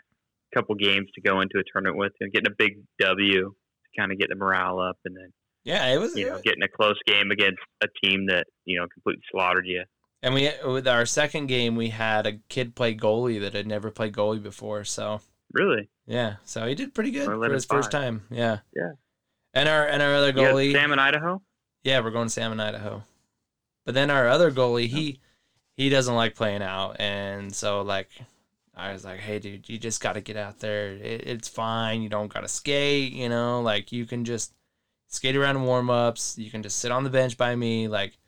couple games to go into a tournament with, and getting a big W to kind of get the morale up, and then Yeah, it was. you know getting a close game against a team that you know completely slaughtered you. And we with our second game, we had a kid play goalie that had never played goalie before. So Really, yeah, so he did pretty good for his first time. Yeah. Yeah. And our and our other goalie. Sam in Idaho. Yeah, we're going to in Idaho. But then our other goalie, he he doesn't like playing out, and so like I was like, hey, dude, you just got to get out there. It, it's fine. You don't got to skate. You know, like you can just skate around in warm ups. You can just sit on the bench by me, like.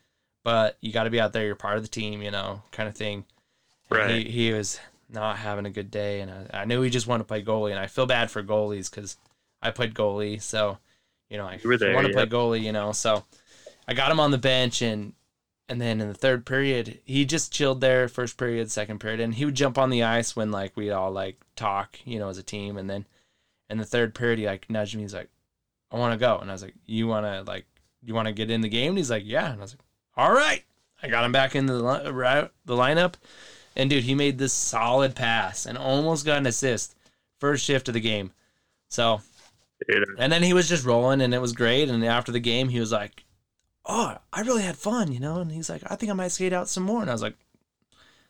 But you got to be out there. You're part of the team, you know, kind of thing. Right. He, he was not having a good day, and I, I knew he just wanted to play goalie, and I feel bad for goalies because I played goalie, so you know I You there, want to play goalie, you know. So I got him on the bench, and and then in the third period, he just chilled there. First period, second period, and he would jump on the ice when like we all like talk, you know, as a team, and then in the third period, he like nudged me. He's like, "I want to go," and I was like, "You want to like you want to get in the game?" And he's like, "Yeah," and I was like, "All right." I got him back into the li- the lineup, and dude, he made this solid pass and almost got an assist first shift of the game. So and then he was just rolling, and it was great. And after the game, he was like, "Oh, I really had fun," you know. And he's like, "I think I might skate out some more." And I was like,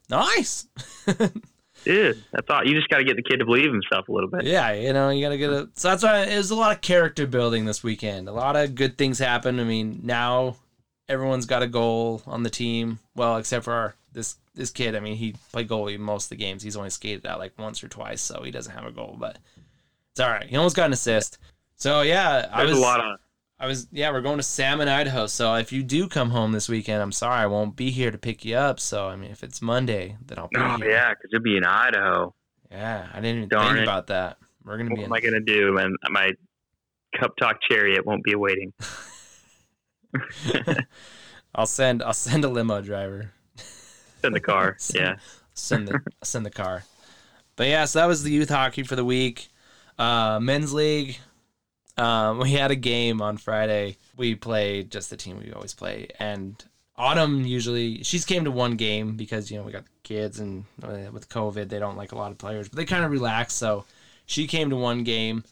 "Nice." dude, that's all. You just got to get the kid to believe himself a little bit. yeah, you know, you gotta get a. So that's why it was a lot of character building this weekend. A lot of good things happened. I mean, now everyone's got a goal on the team. Well, except for our, this this kid. I mean, he played goalie most of the games. He's only skated out like once or twice, so he doesn't have a goal. But it's all right. He almost got an assist. So yeah, I was a lot of I was yeah, we're going to Salmon, Idaho. So if you do come home this weekend, I'm sorry I won't be here to pick you up. So I mean, if it's Monday, then I'll be oh here. yeah, because you'll be in Idaho. Yeah, I didn't even Darn think it. about that. We're gonna What be am in. I gonna do? And my cup talk chariot won't be waiting. I'll send I'll send a limo driver. Send the car. Send- yeah. Send the send the car. But yeah, so that was the youth hockey for the week. Uh, men's league. Um, we had a game on Friday. We played just the team we always play, and Autumn usually she's came to one game because you know we got kids and uh, with COVID they don't like a lot of players, but they kind of relax. So she came to one game.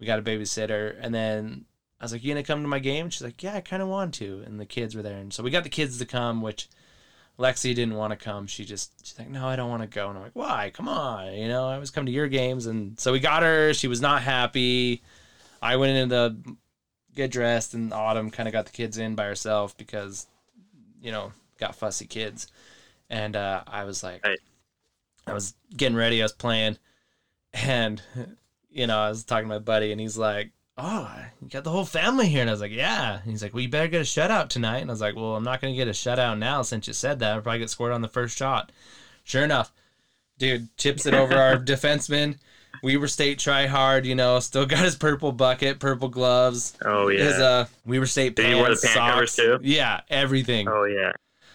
We got a babysitter, and then I was like, "You gonna come to my game?" She's like, "Yeah, I kind of want to." And the kids were there, and so we got the kids to come, which Lexi didn't want to come. She just she's like, "No, I don't want to go." And I'm like, "Why? Come on, you know, I always come to your games." And so we got her. She was not happy. I went into the get dressed, and Autumn kind of got the kids in by herself because, you know, got fussy kids. And uh, I was like, Right. I was getting ready. I was playing, and you know, I was talking to my buddy, and he's like, "Oh, you got the whole family here," and I was like, "Yeah." And he's like, "Well, you better get a shutout tonight." And I was like, "Well, I'm not gonna get a shutout now since you said that. I'll probably get scored on the first shot." Sure enough, dude chips it over our defenseman. Weber State try hard, you know, still got his purple bucket, purple gloves, Oh yeah. his uh Weber State Did pants, he wear the pant covers too? Yeah, everything. oh yeah.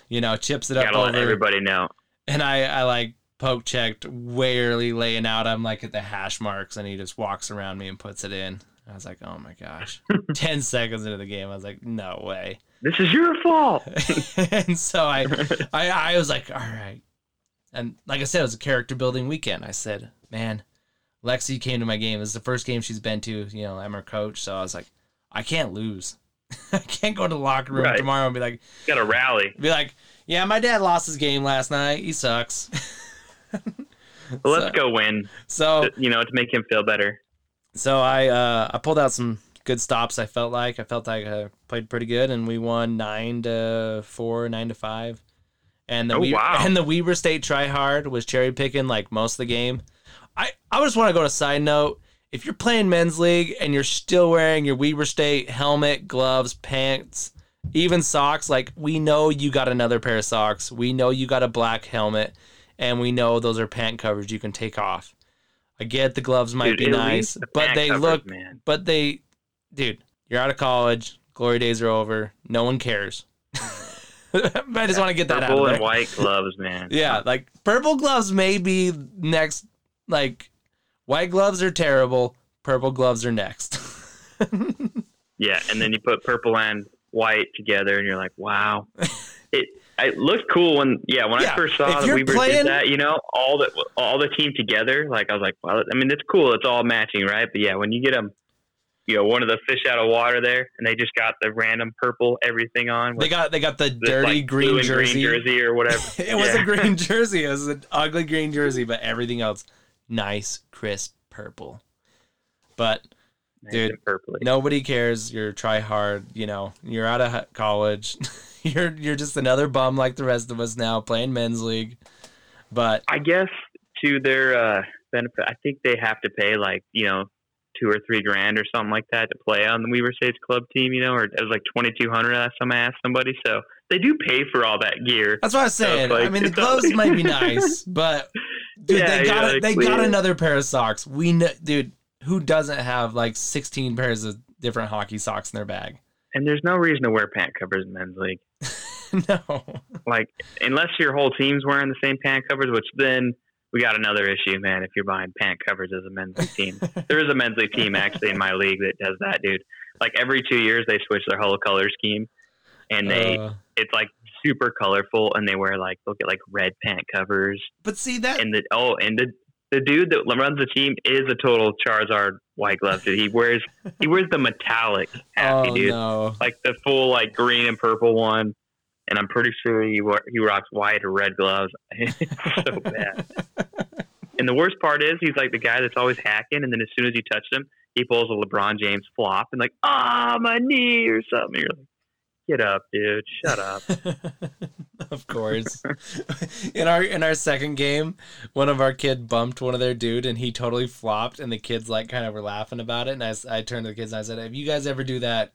You know, chips it up Gotta let over everybody know. and I, I like poke checked way early laying out. I'm like at the hash marks and he just walks around me and puts it in. I was like, oh my gosh. 10 seconds into the game, I was like, no way. This is your fault. and so I, I, I was like, all right. And like I said, it was a character building weekend. I said, man, Lexi came to my game. This is the first game she's been to. You know, I'm her coach. So I was like, I can't lose. I can't go to the locker room Right. tomorrow and be like, Gotta rally. be like, yeah, my dad lost his game last night. He sucks. But let's go win. So You know, to make him feel better. So I uh, I pulled out some good stops. I felt like I felt like I played pretty good, and we won nine to four, nine to five. And the Oh, we- wow. and the Weber State try hard was cherry picking like most of the game. I I just want to go to side note. If you're playing men's league and you're still wearing your Weber State helmet, gloves, pants, even socks, like we know you got another pair of socks. We know you got a black helmet, and we know those are pant covers you can take off. I get the gloves might Dude, be nice, the but they covers, look man. but they, dude, you're out of college. Glory days are over. No one cares. I just want to get that out Purple and white gloves, man. Yeah, like purple gloves may be next. Like white gloves are terrible. Purple gloves are next. yeah, and then you put purple and white together, and you're like, wow. It it looked cool when yeah when Yeah, I first saw if that you're playing- did that. You know, all the all the team together. Like I was like, well, I mean, it's cool. It's all matching, right? But yeah, when you get them. You know, one of the fish out of water there, and they just got the random purple everything on. They got they got the dirty like, green jersey. green jersey or whatever. it was a green jersey. It was an ugly green jersey, but everything else nice, crisp purple. But Nice Dude, nobody cares. You're try hard. You know, you're out of college. you're you're just another bum like the rest of us now playing men's league. But I guess to their uh, benefit, I think they have to pay like you know two or three grand or something like that to play on the Weber States club team. You know, or it was like twenty two hundred last time I asked somebody. So they do pay for all that gear. that's what I was saying. it's like- I mean, the gloves like- might be nice, but dude, Yeah, they got yeah. They got yeah. another pair of socks. We know, dude. Who doesn't have like 16 pairs of different hockey socks in their bag? And there's no reason to wear pant covers in men's league. no. Like unless your whole team's wearing the same pant covers, which then we got another issue, man. If you're buying pant covers as a men's league team, there is a men's league team actually in my league that does that, dude. Like every two years, they switch their whole color scheme, and they Uh, it's like super colorful, and they wear like they'll get like red pant covers, but see that and the oh, and the the dude that runs the team is a total Charizard white glove dude. He wears he wears the metallic happy oh dude, no. like the full like green and purple one. And I'm pretty sure he wa- he rocks white or red gloves. so bad. And the worst part is he's like the guy that's always hacking, and then as soon as you touch him, he pulls a LeBron James flop and like, ah, my knee or something. You're like, get up, dude, shut up. of course. in our in our second game, one of our kid bumped one of their dude and he totally flopped and the kids like kind of were laughing about it and I, I turned to the kids and I said, "If you guys ever do that,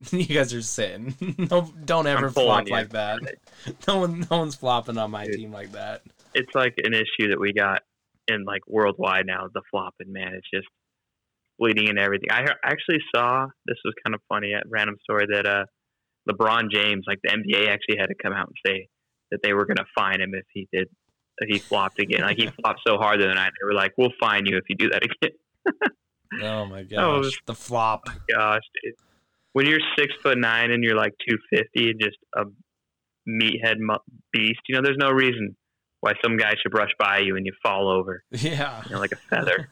you guys are sitting. no, don't ever I'm flop you. like that. No one no one's flopping on my Dude. team like that. It's like an issue that we got in like worldwide now. The flopping man, it's just bleeding and everything. I I actually saw this was kind of funny. A random story that uh, LeBron James, like the NBA, actually had to come out and say that they were going to fine him if he did if he flopped again. Like he flopped so hard the other night, they were like, "We'll fine you if you do that again." Oh my gosh. Oh, was- the flop. Gosh, dude. When you're six foot nine and you're like two fifty and just a meathead beast, you know, there's no reason why some guy should brush by you and you fall over, Yeah. you know, like a feather.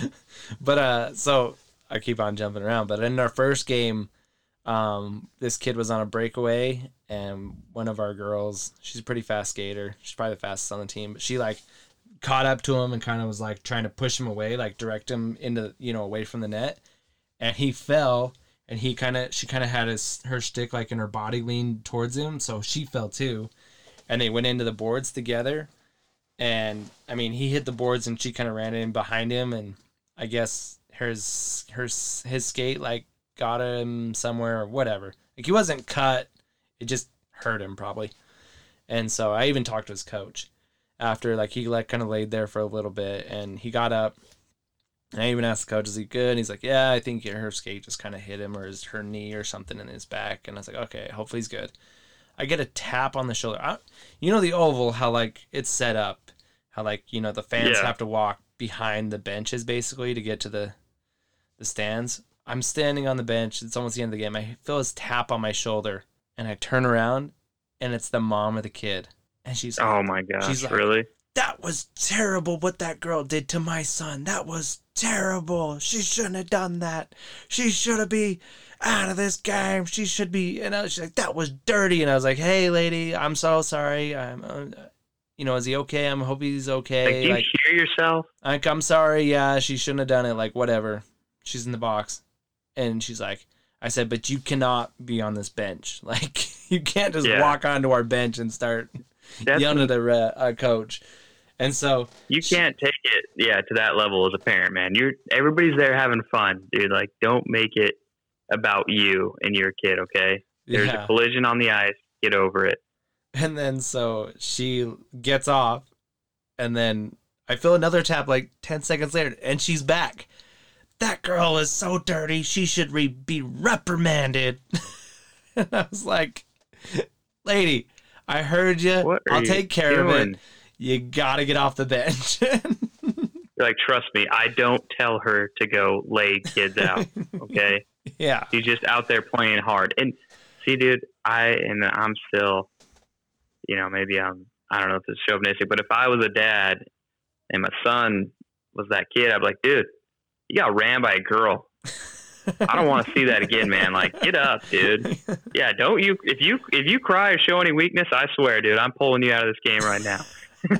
but uh so I keep on jumping around, but in our first game, um, this kid was on a breakaway and one of our girls, she's a pretty fast skater. She's probably the fastest on the team, but she like caught up to him and kind of was like trying to push him away, like direct him into, you know, away from the net. And he fell and he kind of she kind of had his her stick like in her body leaned towards him, so she fell too. And they went into the boards together. And I mean, he hit the boards and she kind of ran in behind him and I guess hers her his skate like got him somewhere or whatever. Like he wasn't cut, it just hurt him probably. And so I even talked to his coach after like he like kind of laid there for a little bit and he got up. And I even asked the coach, "Is he good?" And he's like, "Yeah, I think her skate just kind of hit him or his her knee or something in his back." And I was like, "Okay, hopefully he's good." I get a tap on the shoulder. I, you know the oval, how like it's set up, how like you know the fans Yeah. have to walk behind the benches basically to get to the the stands. I'm standing on the bench. It's almost the end of the game. I feel his tap on my shoulder, and I turn around, and it's the mom of the kid, and she's oh like, Oh my gosh, She's like- really? "That was terrible. What that girl did to my son. That was terrible. She shouldn't have done that. She should have be out of this game. She should be." And I was like, "That was dirty." And I was like, "Hey, lady, I'm so sorry. I'm." Uh, you know, is he okay? I'm hope he's okay. do you Like, hear yourself? like, I'm sorry. Yeah, she shouldn't have done it. Like, whatever. She's in the box. And she's like, I said, but you cannot be on this bench. Like, you can't just Yeah. walk onto our bench and start That's yelling at the uh, coach. And so, you can't take it, yeah, to that level as a parent, man. You're everybody's there having fun, dude. Like, don't make it about you and your kid, okay? There's yeah. a collision on the ice. Get over it. And then so she gets off, and then I feel another tap like 10 seconds later, and she's back. That girl is so dirty. She should re- be reprimanded. and I was like, lady, I heard you. I'll you take care of doing? it. You got to get off the bench. You're like, trust me, I don't tell her to go lay kids out. Okay, yeah. she's just out there playing hard. And see, dude, I and I'm still, you know, maybe I'm I don't know if it's chauvinistic, but if I was a dad and my son was that kid, I'd be like, dude, you got ran by a girl. I don't want to see that again, man. Like, get up, dude. Yeah, don't you? If you if you cry or show any weakness, I swear, dude, I'm pulling you out of this game right now.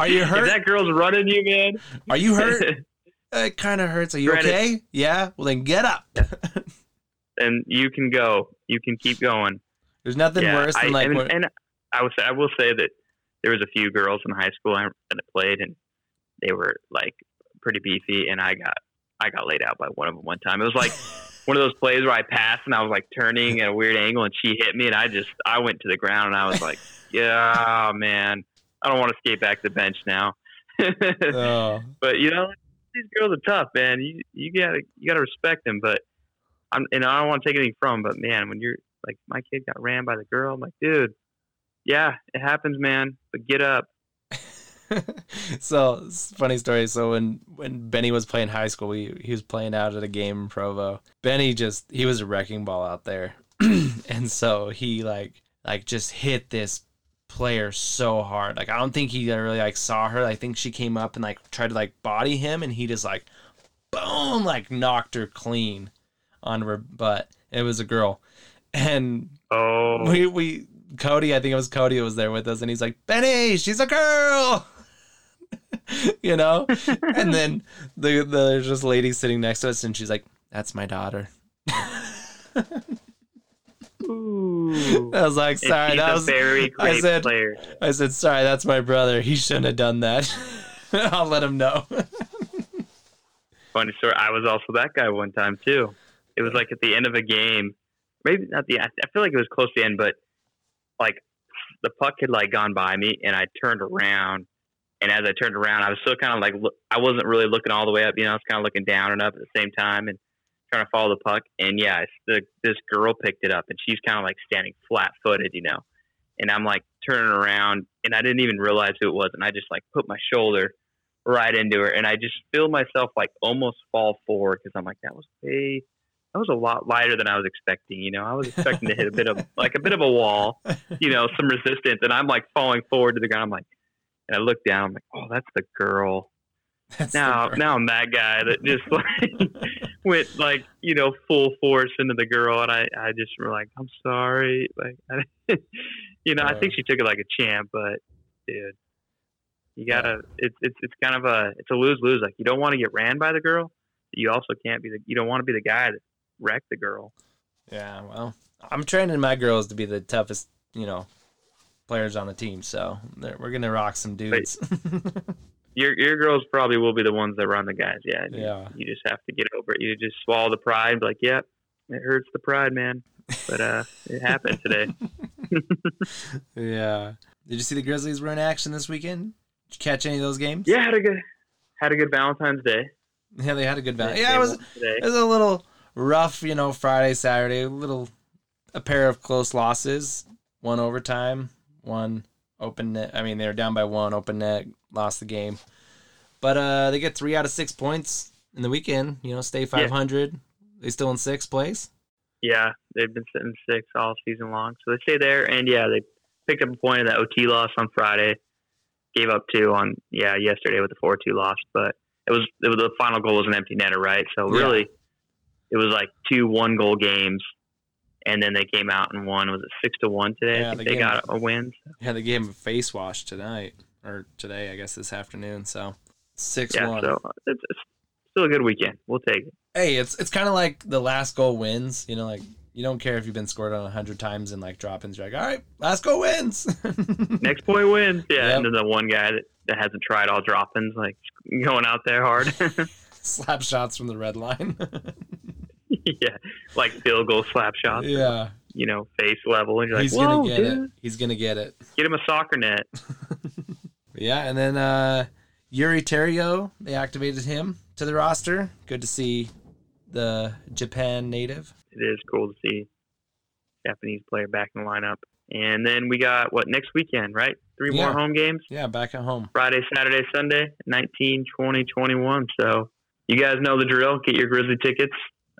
Are you hurt? If that girl's running you, man. Are you hurt? It kind of hurts. Are you Granted- okay? Yeah. Well, then get up. and you can go. You can keep going. There's nothing yeah, worse than I, like and, and I was I will say that there was a few girls in high school I- that played, and they were like pretty beefy, and I got I got laid out by one of them one time. It was like one of those plays where I passed and I was like turning at a weird angle, and she hit me, and I just I went to the ground, and I was like, yeah, man, I don't want to skate back to the bench now. oh. but you know these girls are tough, man. You you gotta you gotta respect them. But I'm and I don't want to take anything from. but man, when you're like my kid got ran by the girl, I'm like, dude, yeah, it happens, man. But get up. so funny story. So when when Benny was playing high school, he he was playing out at a game in Provo. Benny just he was a wrecking ball out there, and so he like like just hit this player so hard. Like I don't think he really like saw her. I think she came up and like tried to like body him, and he just like boom like knocked her clean on her butt. It was a girl, and Oh, we we Cody, I think it was Cody who was there with us, and he's like, Benny, she's a girl. you know? and then the, the there's this lady sitting next to us and she's like, That's my daughter. Ooh. I was like, sorry, that was very I said- player. I said, sorry, that's my brother. He shouldn't have done that. I'll let him know. Funny story. I was also that guy one time too. It was like at the end of a game, maybe not the. I feel like it was close to the end, but like the puck had like gone by me, and I turned around, and as I turned around, I was still kind of like look, I wasn't really looking all the way up. You know, I was kind of looking down and up at the same time, and trying to follow the puck. And yeah, the, this girl picked it up, and she's kind of like standing flat footed, you know. And I'm like turning around, and I didn't even realize who it was, and I just like put my shoulder right into her, and I just feel myself like almost fall forward because I'm like, that was way, that was a lot lighter than I was expecting. You know, I was expecting to hit a bit of like a bit of a wall, you know, some resistance, and I'm like falling forward to the ground. I'm like, and I look down, I'm like, oh, that's the girl. That's Now, now I'm that guy that just like went like you know full force into the girl, and I I just were like, I'm sorry, like, I, you know, I think she took it like a champ, but dude, you gotta, it's it's it's kind of a it's a lose lose. Like you don't want to get ran by the girl, but you also can't be the you don't want to be the guy that wrecked the girl. Yeah, well, I'm training my girls to be the toughest, you know, players on the team. So we're gonna rock some dudes. Your your girls probably will be the ones that run the guys. Yeah, you- yeah, you just have to get over it. You just swallow the pride, like, yep, it hurts the pride, man. But uh, it happened today. yeah. Did you see the Grizzlies were in action this weekend? Did you catch any of those games? Yeah, had a good had a good Valentine's Day. yeah, they had a good Valentine's. Yeah, it was today. it was a little rough, you know, Friday, Saturday, a little a pair of close losses, one overtime, one open net. I mean, they were down by one open net, lost the game. But uh they get 3 out of 6 points in the weekend, you know, stay 500. They still in 6th place. Yeah, they've been sitting six all season long, so they stay there. And yeah, they picked up a point in that OT loss on Friday. Gave up two on yeah yesterday with the four two loss, but it was it was the final goal was an empty netter, right? So Yeah. really, it was like two one goal games, and then they came out and won. Was it six to one today? Yeah, I think the they got a win. Yeah, they gave him a face wash tonight or today, I guess this afternoon. So 6-1. Yeah, so it's, it's still a good weekend. We'll take it. hey, it's it's kind of like the last goal wins. You know, like you don't care if you've been scored on a hundred times and like drop-ins. You're like, all right, last goal wins. Next point wins. Yeah, Yep. and then the one guy that, that hasn't tried all drop-ins, like going out there hard. Slap shots from the red line. yeah, like field goal slap shots. yeah, You know, face level, and you're like, he's "Whoa, gonna get dude, it. He's gonna get it. get him a soccer net." Yeah, and then uh, Yuri Terao, they activated him to the roster. Good to see the Japan native. It is cool to see Japanese player back in the lineup. And then we got what next weekend, right? Three Yeah. more home games. Yeah, back at home. Friday, Saturday, Sunday, 19, 20, 21. So you guys know the drill. Get your Grizzly tickets.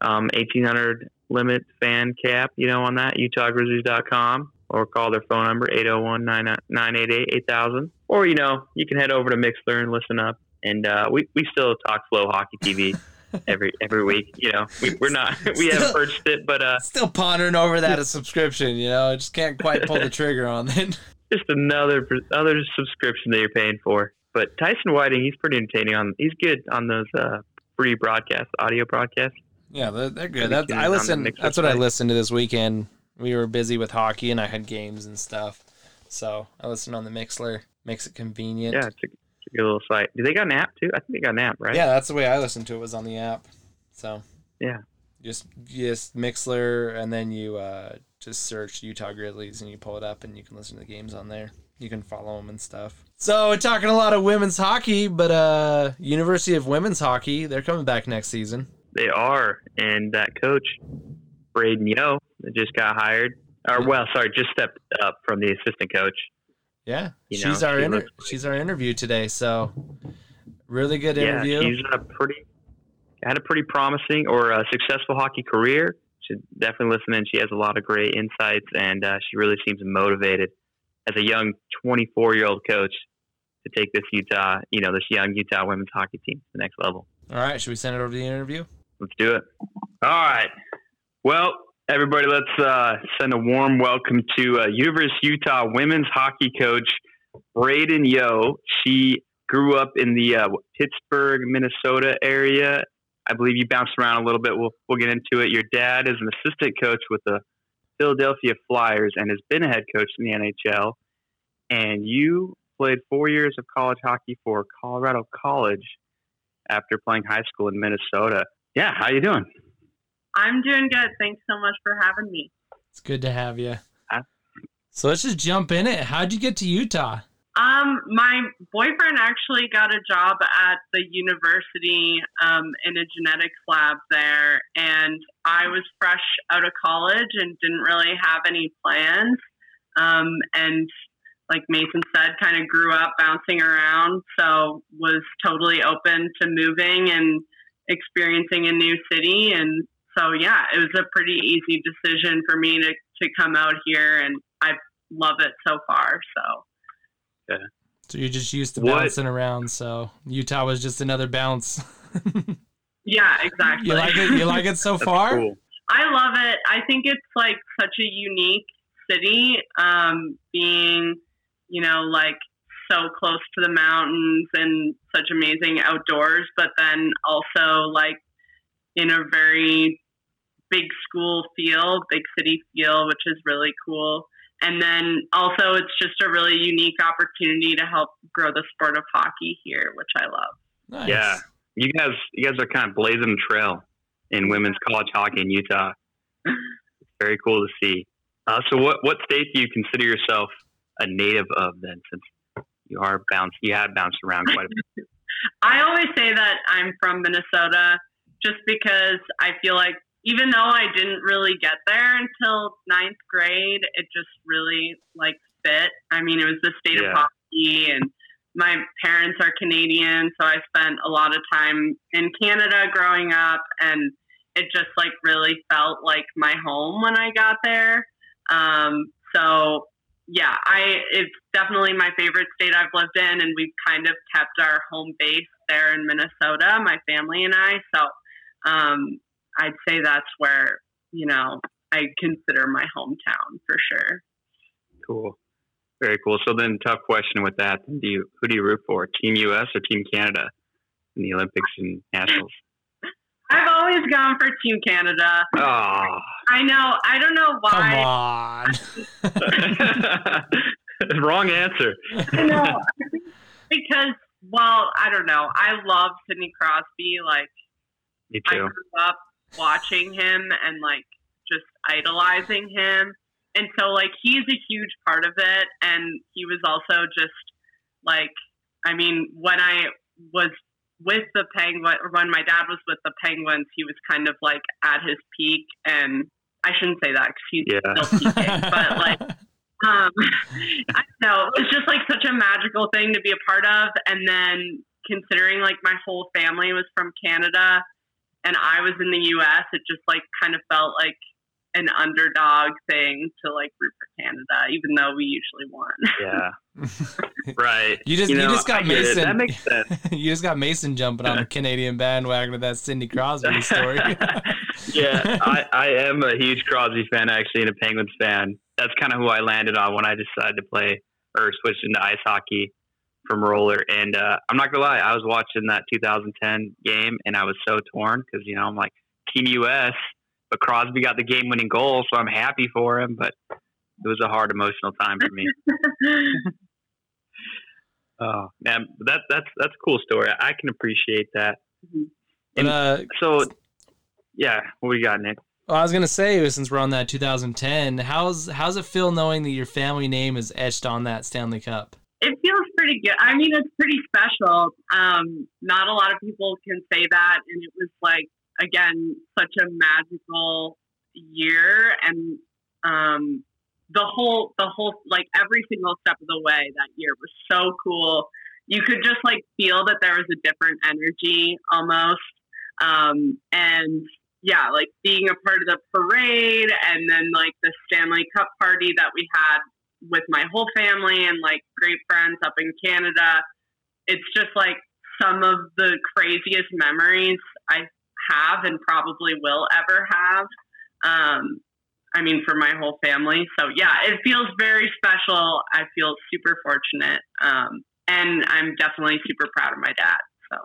Um, 1800 limit fan cap, you know, on that, utahgrizzlies.com or call their phone number, 801-988-8000. Or, you know, you can head over to Mixlr and listen up. And uh, we, we still talk FloHockey TV every every week. You know, we, we're not, we haven't purchased it, but uh, Still pondering over that as subscription, you know, I just can't quite pull the trigger on it. just another other subscription that you're paying for. But Tyson Whiting, he's pretty entertaining on. He's good on those uh, free broadcasts, audio broadcasts. Yeah, they're, they're good. That's, I on the listened. Mixer That's what I listened to this weekend. We were busy with hockey, and I had games and stuff. So I listened on the Mixlr. Makes it convenient. Yeah, it's a, it's a good little site. Do they got an app too? I think they got an app, right? Yeah, that's the way I listened to it was on the app. So Yeah. just just Mixlr, and then you uh, just search Utah Grizzlies, and you pull it up, and you can listen to the games on there. You can follow them and stuff. So we're talking a lot of women's hockey, but uh, University of Women's Hockey, they're coming back next season. They are, and that coach, Braden Yeo, just got hired, or well, sorry, just stepped up from the assistant coach. Yeah, You know, she's our she inter- looks- she's our interview today. So really good interview. Yeah, she's a pretty had a pretty promising or successful hockey career. Should definitely listen in. She has a lot of great insights, and uh, she really seems motivated as a young 24 year old coach to take this Utah, you know, this young Utah women's hockey team to the next level. All right, should we send it over to the interview? Let's do it. All right. Well, everybody, let's uh, send a warm welcome to uh, University Utah women's hockey coach Braden Yeo. She grew up in the uh, Pittsburgh, Minnesota area. I believe you bounced around a little bit. We'll we'll get into it. Your dad is an assistant coach with the Philadelphia Flyers and has been a head coach in the NHL. And you played four years of college hockey for Colorado College after playing high school in Minnesota. Yeah, how you doing? I'm doing good. Thanks so much for having me. It's good to have you. Huh? So let's just jump in it. How'd you get to Utah? Um, my boyfriend actually got a job at the university um, in a genetics lab there, and I was fresh out of college and didn't really have any plans. Um, and like Mason said, kind of grew up bouncing around, so was totally open to moving and experiencing a new city. And so, yeah, it was a pretty easy decision for me to, to come out here, and I love it so far. So. yeah. So you're just used to What- bouncing around. So Utah was just another bounce. Yeah, exactly. you like it? You like it so That's far? cool. I love it. I think it's like such a unique city, um, being, you know, like so close to the mountains and such amazing outdoors, but then also like in a very big school feel, big city feel, which is really cool. And then also, it's just a really unique opportunity to help grow the sport of hockey here, which I love. Nice. Yeah. You guys, you guys are kind of blazing a trail in women's college hockey in Utah. It's very cool to see. Uh, so, what what state do you consider yourself a native of then, since you are bounced, you have bounced around quite a bit? I always say that I'm from Minnesota just because I feel like even though I didn't really get there until ninth grade, it just really like fit. I mean, it was the state Yeah. of hockey and my parents are Canadian, so I spent a lot of time in Canada growing up and it just like really felt like my home when I got there. Um, so yeah, I it's definitely my favorite state I've lived in, and we've kind of kept our home base there in Minnesota, my family and I. So um, I'd say that's where you know I consider my hometown for sure. Cool, very cool. So then, tough question with that: do you who do you root for, Team U.S. or Team Canada in the Olympics and Nationals? I've always gone for Team Canada. Oh, I know. I don't know why. Come why. on. wrong answer. I know. Because well, I don't know. I love Sidney Crosby. Like Me I too. grew up watching him and like just idolizing him. And so like he's a huge part of it and he was also just like I mean, when I was with the penguin when my dad was with the penguins, he was kind of like at his peak and I shouldn't say that because he's Yeah. still peaking, but like um, I don't know. It was just like such a magical thing to be a part of. And then considering like my whole family was from Canada and I was in the US, it just like kind of felt like an underdog thing to like root for Canada, even though we usually won. Yeah. right. You just You you, know, just got I. Mason. That makes sense. you just got Mason jumping on the Canadian bandwagon with that Sidney Crosby story. yeah, I, I am a huge Crosby fan actually and a Penguins fan. That's kind of who I landed on when I decided to play or switch into ice hockey from roller. And uh, I'm not gonna lie, I was watching that 2010 game and I was so torn because you know I'm like Team US, but Crosby got the game-winning goal, so I'm happy for him. But it was a hard emotional time for me. Oh man, that that's that's a cool story. I can appreciate that. but, uh, So, yeah, what we got, Nick? well, I was gonna say since we're on that 2010, how's how's it feel knowing that your family name is etched on that Stanley Cup? it feels pretty good. I mean, it's pretty special. Um, not a lot of people can say that, and it was like again such a magical year, and um, the whole the whole like every single step of the way that year was so cool. You could just like feel that there was a different energy almost, um, and yeah, like being a part of the parade, and then like the Stanley Cup party that we had with my whole family and like great friends up in Canada. It's just like some of the craziest memories I have and probably will ever have. Um, I mean, for my whole family. So yeah, it feels very special. I feel super fortunate. Um, and I'm definitely super proud of my dad. So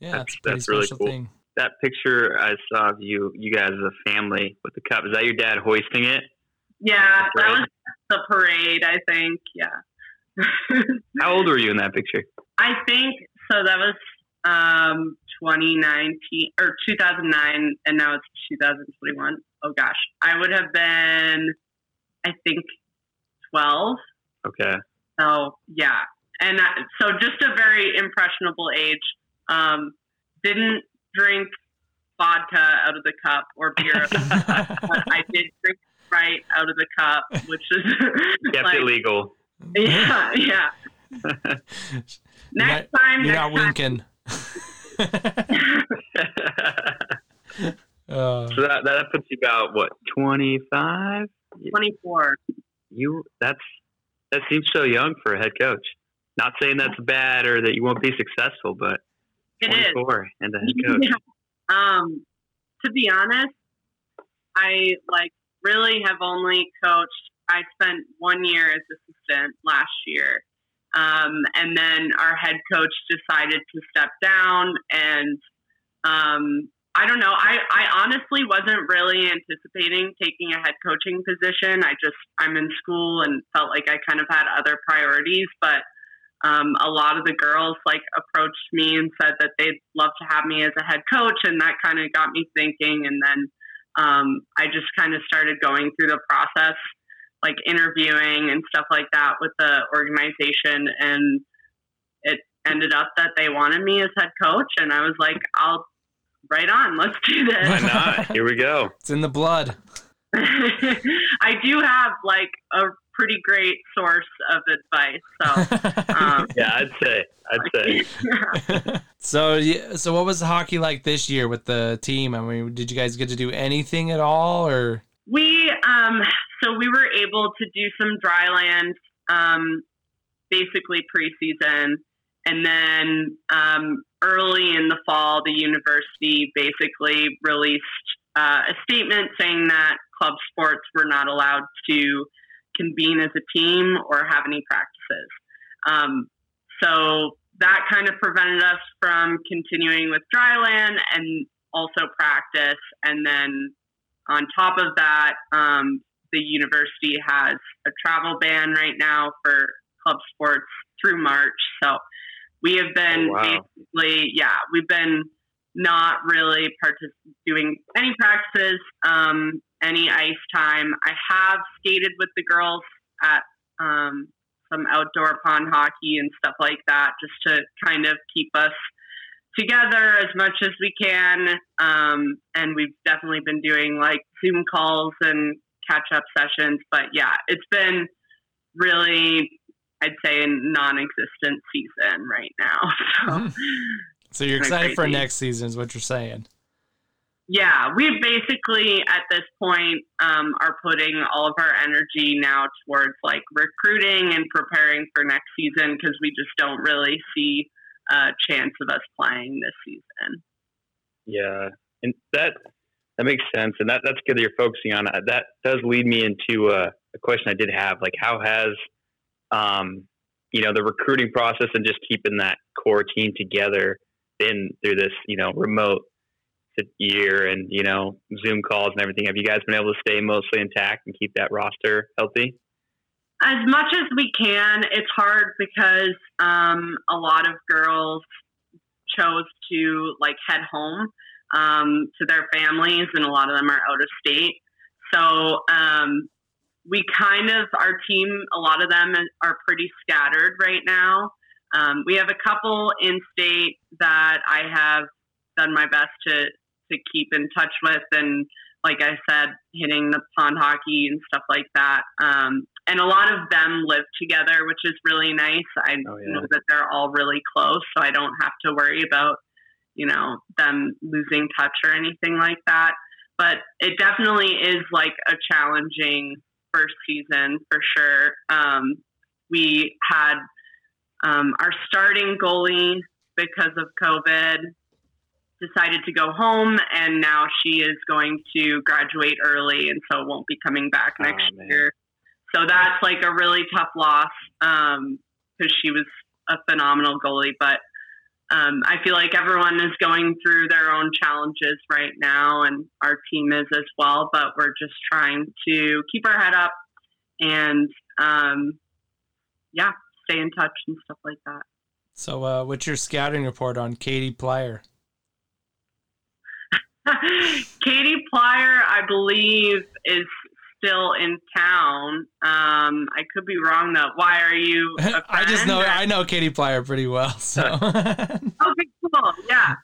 Yeah, That's- it's a pretty that's really cool. thing. That picture I saw of you, you guys as a family with the cup. Is that your dad hoisting it? yeah, The that parade? was the parade, I think. Yeah. How old were you in that picture? I think so. That was um, 2019 or 2009, and now it's 2021. Oh gosh, I would have been, I think, 12. Okay. So yeah, and I, so just a very impressionable age. Um, didn't drink vodka out of the cup or beer, out of the cup, but I did drink Sprite out of the cup, which is Kept like, it legal. yeah, yeah. You're Next not- time, You're next not winking. Uh, So that that puts you about what twenty five? 24. You that's that seems so young for a head coach. Not saying that's bad or that you won't be successful, but It twenty is. and the head coach. Yeah. Um, to be honest, I like really have only coached. I spent one year as assistant last year, um, and then our head coach decided to step down. And um, I don't know. I, I honestly wasn't really anticipating taking a head coaching position. I just I'm in school and felt like I kind of had other priorities, but um, a lot of the girls like approached me and said that they'd love to have me as a head coach, and that kind of got me thinking. And then um, I just kind of started going through the process, like interviewing and stuff like that with the organization, and it ended up that they wanted me as head coach, and I was like, I'll right on, let's do this. Why not? Here we go. it's in the blood. I do have like a pretty great source of advice, so. Um, Yeah, I'd say. I'd say. so so what was hockey like this year with the team? I mean, did you guys get to do anything at all, or We um so we were able to do some dry land um basically preseason and then um early in the fall the university basically released uh, a statement saying that club sports were not allowed to convene as a team or have any practices. Um, so that kind of prevented us from continuing with dry land and also practice and then on top of that, um, the university has a travel ban right now for club sports through March. So we have been Oh, wow. basically, yeah, we've been not really partic- doing any practices, um, any ice time. I have skated with the girls at um, some outdoor pond hockey and stuff like that, just to kind of keep us together as much as we can. Um, and we've definitely been doing like Zoom calls and catch up sessions. But yeah, it's been really, I'd say, a non-existent season right now. So, so you're excited for next season, is what you're saying? Yeah, we basically at this point um, are putting all of our energy now towards like recruiting and preparing for next season because we just don't really see a chance of us playing this season. Yeah, and that that makes sense, and that that's good that you're focusing on that. That does lead me into a, a question I did have, like how has um, you know the recruiting process and just keeping that core team together been through this you know remote year and you know Zoom calls and everything. Have you guys been able to stay mostly intact and keep that roster healthy? As much as we can. It's hard because um, a lot of girls chose to like head home um, to their families, and a lot of them are out of state. So um, we kind of our team. A lot of them are pretty scattered right now. Um, we have a couple in state that I have done my best to to keep in touch with and like I said, hitting the pond hockey and stuff like that. Um, and a lot of them live together, which is really nice. I oh, yeah. know that they're all really close, so I don't have to worry about, you know, them losing touch or anything like that. But it definitely is like a challenging first season for sure. Um, we had um, our starting goalie because of COVID decided to go home, and now she is going to graduate early, and so won't be coming back next oh, year. So that's like a really tough loss because um, she was a phenomenal goalie. But um, I feel like everyone is going through their own challenges right now, and our team is as well. But we're just trying to keep our head up and, um, yeah, stay in touch and stuff like that. So, uh, what's your scouting report on Katie Plyer? Katie Plyer, I believe, is still in town. Um, I could be wrong though. Why are you? I just know I know Katie Plyer pretty well. So okay, cool. Yeah,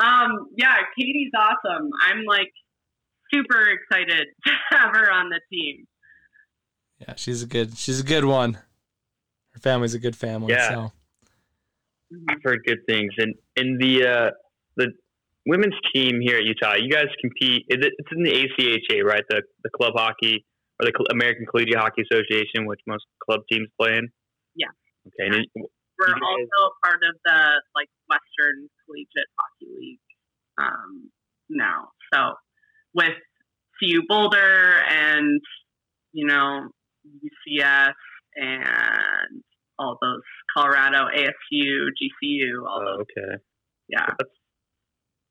um, yeah. Katie's awesome. I'm like super excited to have her on the team. Yeah, she's a good. She's a good one. Her family's a good family. Yeah. So. I've heard good things, and in the uh, the women's team here at Utah, you guys compete. It's in the ACHA, right? The the club hockey or the American Collegiate Hockey Association, which most club teams play in. Yeah. Okay. Yeah. We're guys, also part of the like Western Collegiate Hockey League um, now. So with CU Boulder and you know UCS and all those Colorado ASU, GCU, all oh, those. Okay. Yeah. That's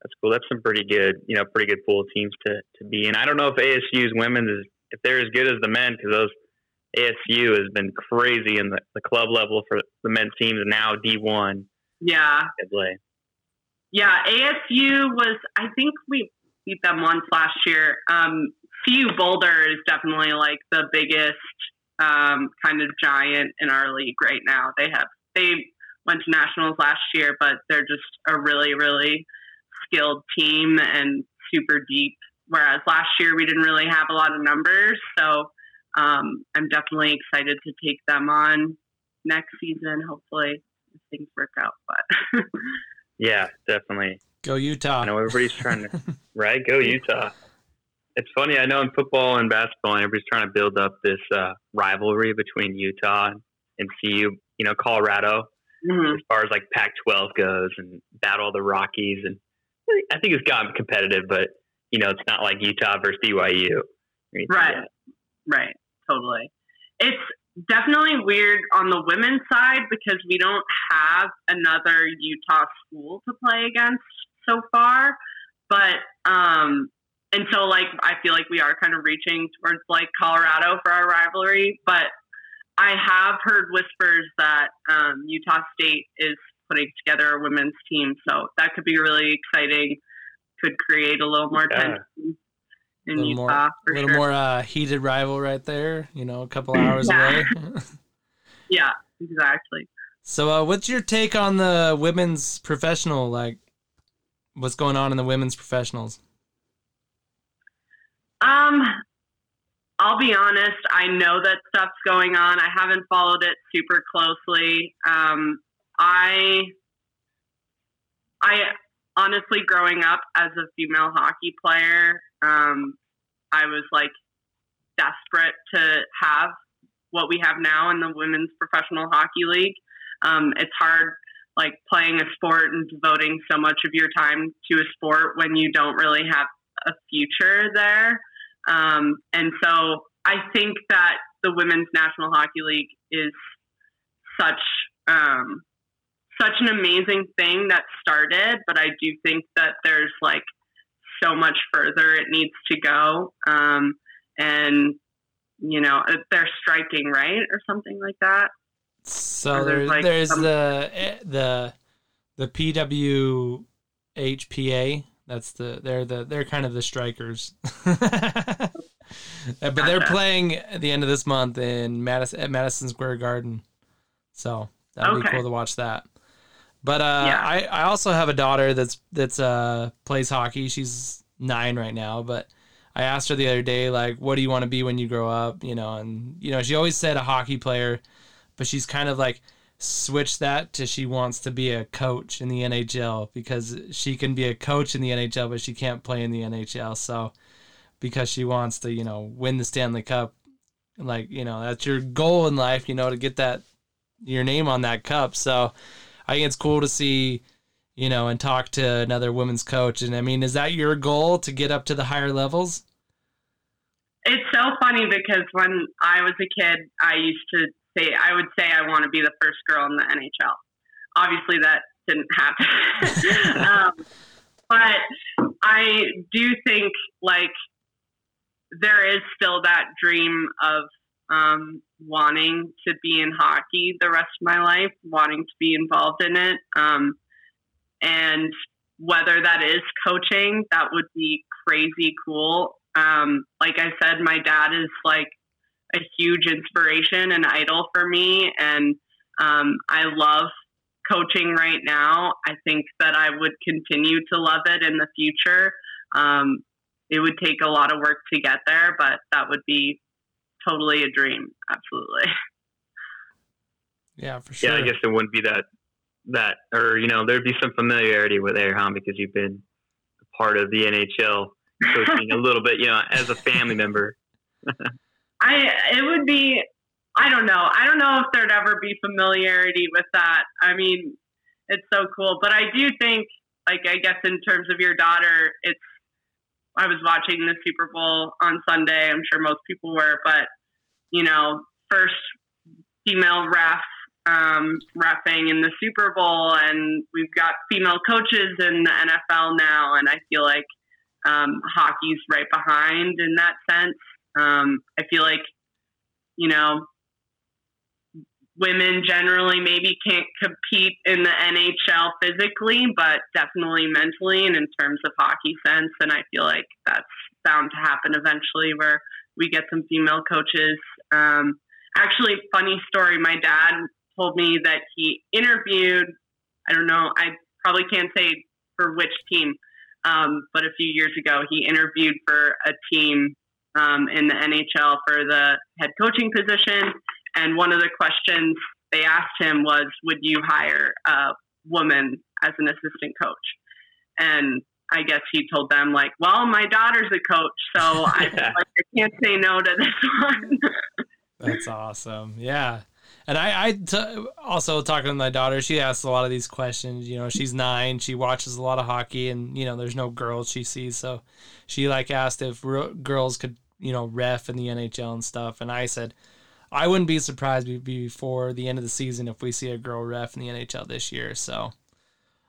that's cool. That's some pretty good, you know, pretty good pool of teams to, to be in. I don't know if ASU's women is if they're as good as the men because those ASU has been crazy in the, the club level for the men's teams and now D one. Yeah. Yeah, ASU was. I think we beat them once last year. Um, CU Boulder is definitely like the biggest um, kind of giant in our league right now. They have they went to nationals last year, but they're just a really really skilled team and super deep. Whereas last year we didn't really have a lot of numbers, so um, I'm definitely excited to take them on next season. Hopefully, if things work out. But yeah, definitely go Utah. I know everybody's trying to right go Utah. It's funny. I know in football and basketball, everybody's trying to build up this uh, rivalry between Utah and CU. You know, Colorado, mm-hmm. as far as like Pac-12 goes, and battle the Rockies and I think it's gotten competitive, but you know, it's not like Utah versus BYU. Right. Right. Totally. It's definitely weird on the women's side because we don't have another Utah school to play against so far. But um and so like I feel like we are kind of reaching towards like Colorado for our rivalry, but I have heard whispers that um, Utah State is putting together a women's team. So that could be really exciting. Could create a little more yeah. tension in a little Utah. More, a little sure. more uh, heated rival right there. You know, a couple hours away. yeah, exactly. So, uh, what's your take on the women's professional? Like, what's going on in the women's professionals? Um, I'll be honest. I know that stuff's going on. I haven't followed it super closely. Um, I, I honestly, growing up as a female hockey player, um, I was like desperate to have what we have now in the women's professional hockey league. Um, it's hard, like playing a sport and devoting so much of your time to a sport when you don't really have a future there. Um, and so I think that the Women's National Hockey League is such um, such an amazing thing that started, but I do think that there's like so much further it needs to go. Um, and you know uh, they're striking right or something like that. So there's, like there's some... the eh, the the PWHPA. That's the they're the they're kind of the strikers. but they're playing at the end of this month in Madison at Madison Square Garden. So that'd okay. be cool to watch that. But uh, yeah. I, I also have a daughter that's that's uh plays hockey. She's nine right now, but I asked her the other day, like, what do you want to be when you grow up? You know, and you know, she always said a hockey player, but she's kind of like switched that to she wants to be a coach in the NHL because she can be a coach in the NHL, but she can't play in the NHL. So because she wants to, you know, win the Stanley Cup, like, you know, that's your goal in life, you know, to get that your name on that cup. So I think it's cool to see you know, and talk to another women's coach. And I mean, is that your goal to get up to the higher levels? It's so funny because when I was a kid, I used to say, I would say I want to be the first girl in the NHL. Obviously, that didn't happen. um, but I do think like there is still that dream of um, wanting to be in hockey the rest of my life, wanting to be involved in it. Um, and whether that is coaching, that would be crazy cool. Um, like I said, my dad is like a huge inspiration and idol for me, and um, I love coaching right now. I think that I would continue to love it in the future. Um, it would take a lot of work to get there, but that would be totally a dream. Absolutely. Yeah, for sure. Yeah, I guess it wouldn't be that that, or you know, there'd be some familiarity with Airham because you've been part of the NHL coaching a little bit, you know, as a family member. I it would be I don't know. I don't know if there'd ever be familiarity with that. I mean, it's so cool, but I do think like I guess in terms of your daughter, it's I was watching the Super Bowl on Sunday. I'm sure most people were, but you know, first female ref um, refing in the Super Bowl, and we've got female coaches in the NFL now, and I feel like um, hockey's right behind in that sense. Um, I feel like, you know, women generally maybe can't compete in the NHL physically, but definitely mentally and in terms of hockey sense. And I feel like that's bound to happen eventually where we get some female coaches. Um, actually, funny story my dad told me that he interviewed, I don't know, I probably can't say for which team, um, but a few years ago, he interviewed for a team um, in the NHL for the head coaching position. And one of the questions they asked him was, Would you hire a woman as an assistant coach? And I guess he told them, like, Well, my daughter's a coach, so I, like, I can't say no to this one. That's awesome. Yeah. And I, I t- also talking to my daughter, she asks a lot of these questions. You know, she's nine, she watches a lot of hockey, and you know, there's no girls she sees, so she like asked if r- girls could, you know, ref in the NHL and stuff. And I said, I wouldn't be surprised before the end of the season if we see a girl ref in the NHL this year. So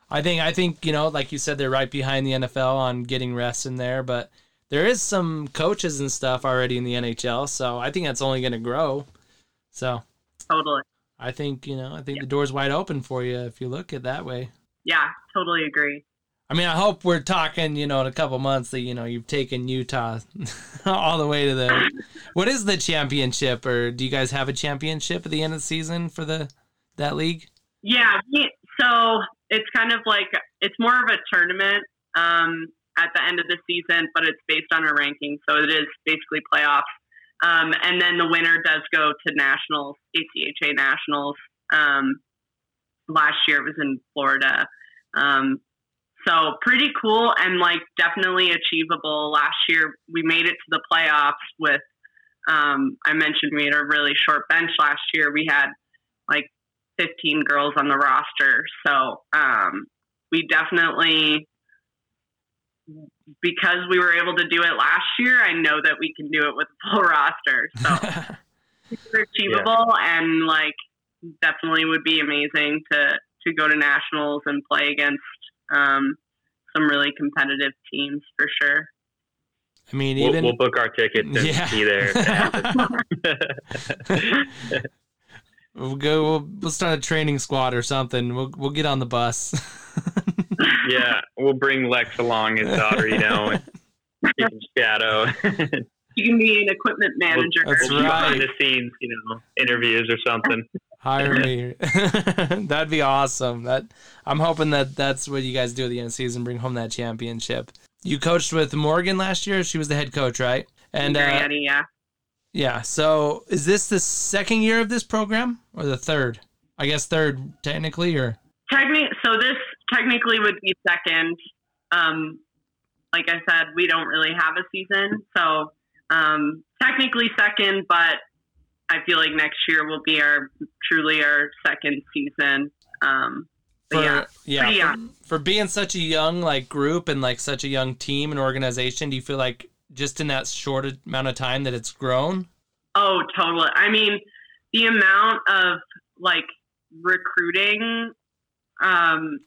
I think I think you know, like you said, they're right behind the NFL on getting refs in there, but there is some coaches and stuff already in the NHL, so I think that's only going to grow. So Totally. I think, you know, I think yeah. the door's wide open for you if you look at that way. Yeah, totally agree. I mean, I hope we're talking, you know, in a couple months that, you know, you've taken Utah all the way to the What is the championship or do you guys have a championship at the end of the season for the that league? Yeah, so it's kind of like it's more of a tournament um, at the end of the season, but it's based on a ranking. So it is basically playoffs Um, and then the winner does go to nationals, ACHA nationals. Um, last year it was in Florida. Um, so pretty cool and like definitely achievable. Last year we made it to the playoffs with. Um, I mentioned we had a really short bench last year. We had like 15 girls on the roster, so um, we definitely because we were able to do it last year. I know that we can do it with a full roster. So super achievable yeah. and like definitely would be amazing to to go to nationals and play against um, some really competitive teams for sure. I mean, we'll, even we'll book our tickets and yeah. be there. we'll go. We'll, we'll start a training squad or something. We'll we'll get on the bus. yeah, we'll bring Lex along, his daughter, you know, and shadow. you can be an equipment manager. That's right. Behind the scenes, you know, interviews or something. Hire me. That'd be awesome. That I'm hoping that that's what you guys do at the end of the season, bring home that championship. You coached with Morgan last year. She was the head coach, right? And uh, yeah. Yeah. So is this the second year of this program or the third? I guess third technically, or technically. So this technically would be second. Um, like I said, we don't really have a season, so um, technically second, but I feel like next year will be our truly our second season. Um, for, yeah, yeah, for, for, being such a young like group and like such a young team and organization, do you feel like just in that short amount of time that it's grown? Oh, totally. I mean, the amount of like recruiting, um,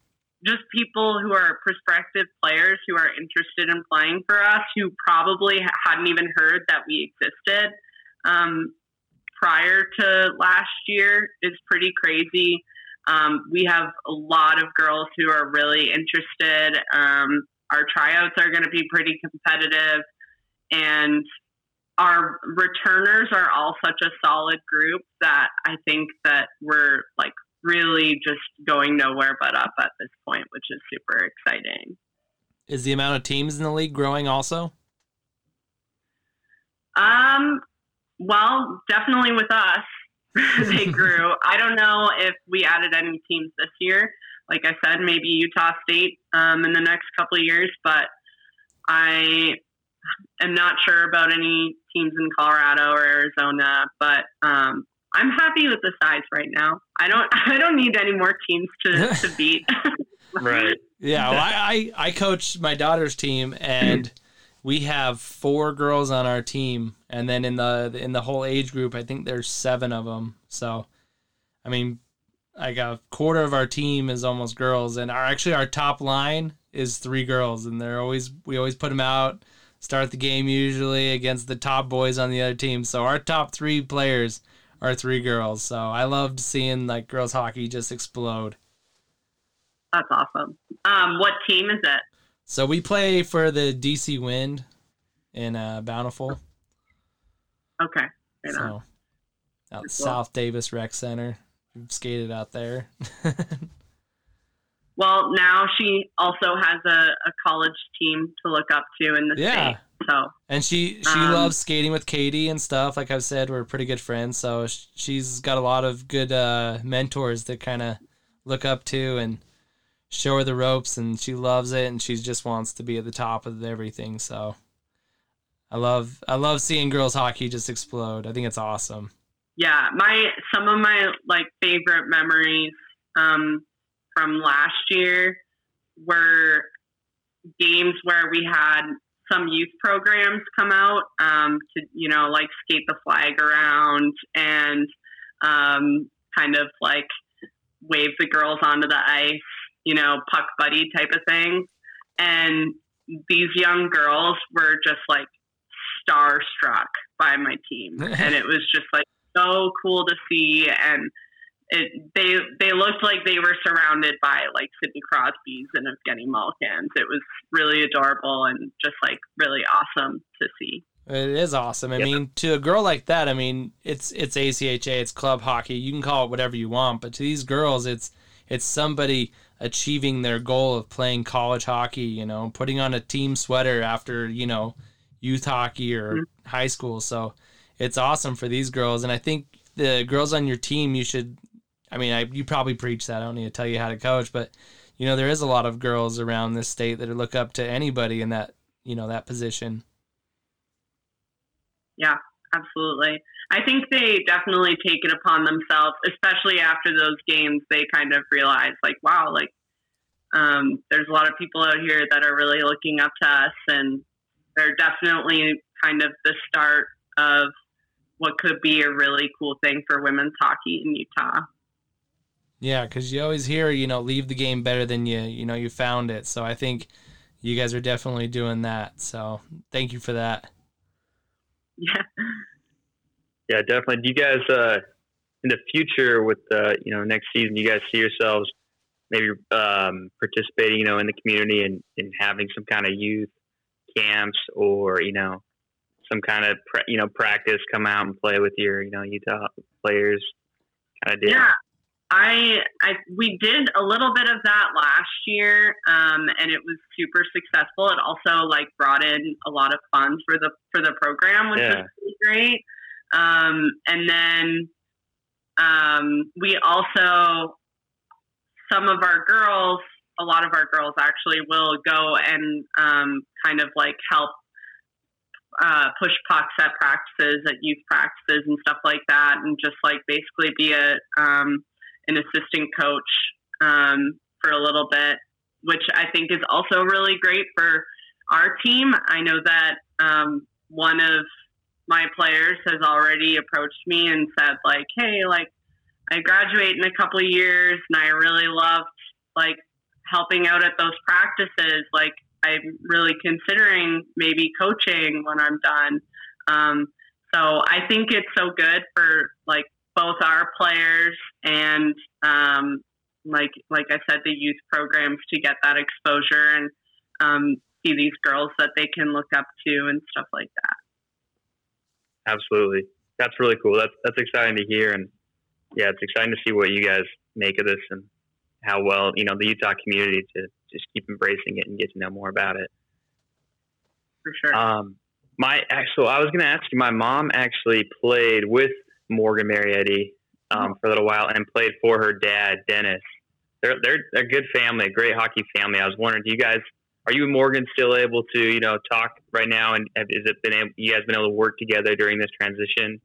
just people who are prospective players who are interested in playing for us who probably hadn't even heard that we existed. Um, prior to last year is pretty crazy. Um, we have a lot of girls who are really interested. Um, our tryouts are going to be pretty competitive, and our returners are all such a solid group that I think that we're like really just going nowhere but up at this point, which is super exciting. Is the amount of teams in the league growing also? Um, well, definitely with us, they grew. I don't know if we added any teams this year. Like I said, maybe Utah State um, in the next couple of years, but I am not sure about any teams in Colorado or Arizona. But um, I'm happy with the size right now. I don't I don't need any more teams to, to beat. right. Yeah, well, I, I I coach my daughter's team and we have four girls on our team, and then in the in the whole age group, I think there's seven of them. So, I mean, like a quarter of our team is almost girls, and our actually our top line is three girls, and they're always we always put them out, start the game usually against the top boys on the other team. So our top three players are three girls. So I loved seeing like girls hockey just explode. That's awesome. Um, what team is it? So we play for the DC Wind in uh, Bountiful. Okay. Right so out. South Davis Rec Center. We've skated out there. well, now she also has a, a college team to look up to in the yeah. state. So and she she um, loves skating with Katie and stuff. Like I've said, we're pretty good friends. So she's got a lot of good uh, mentors that kind of look up to and show her the ropes and she loves it and she just wants to be at the top of everything. So i love i love seeing girls hockey just explode. I think it's awesome. Yeah my some of my like favorite memories um, from last year were games where we had some youth programs come out um, to you know like skate the flag around and um, kind of like wave the girls onto the ice you know, puck buddy type of thing. And these young girls were just like starstruck by my team. and it was just like so cool to see. And it, they they looked like they were surrounded by like Sidney Crosby's and Evgeny Malkins. It was really adorable and just like really awesome to see. It is awesome. I yeah. mean, to a girl like that, I mean, it's it's ACHA, it's club hockey. You can call it whatever you want, but to these girls, it's it's somebody achieving their goal of playing college hockey, you know, putting on a team sweater after, you know, youth hockey or mm-hmm. high school. So it's awesome for these girls. And I think the girls on your team, you should. I mean, I, you probably preach that. I don't need to tell you how to coach, but you know there is a lot of girls around this state that look up to anybody in that you know that position. Yeah, absolutely. I think they definitely take it upon themselves, especially after those games. They kind of realize, like, wow, like um, there's a lot of people out here that are really looking up to us, and they're definitely kind of the start of what could be a really cool thing for women's hockey in Utah. Yeah, because you always hear, you know, leave the game better than you, you know, you found it. So I think you guys are definitely doing that. So thank you for that. Yeah. Yeah, definitely. Do you guys, uh, in the future with, uh, you know, next season, you guys see yourselves maybe um, participating, you know, in the community and, and having some kind of youth camps or, you know, some kind of, you know, practice, come out and play with your, you know, Utah players kind of deal? Yeah. I, I we did a little bit of that last year, um, and it was super successful. It also like brought in a lot of funds for the for the program, which yeah. was really great. Um, and then um, we also some of our girls, a lot of our girls actually will go and um, kind of like help uh, push pucks at practices, at youth practices, and stuff like that, and just like basically be a um, an assistant coach um, for a little bit, which I think is also really great for our team. I know that um, one of my players has already approached me and said like, "Hey, like I graduate in a couple of years, and I really loved like helping out at those practices. Like I'm really considering maybe coaching when I'm done." Um, so I think it's so good for like both our players and um, like like I said, the youth programs to get that exposure and um, see these girls that they can look up to and stuff like that. Absolutely, that's really cool. That's that's exciting to hear, and yeah, it's exciting to see what you guys make of this and how well you know the Utah community to just keep embracing it and get to know more about it. For sure. Um, my actual, I was going to ask you. My mom actually played with Morgan Marietti um, for a little while and played for her dad, Dennis. They're, they're a good family, a great hockey family. I was wondering, do you guys, are you and Morgan still able to, you know, talk right now? And have, is it been able, you guys been able to work together during this transition?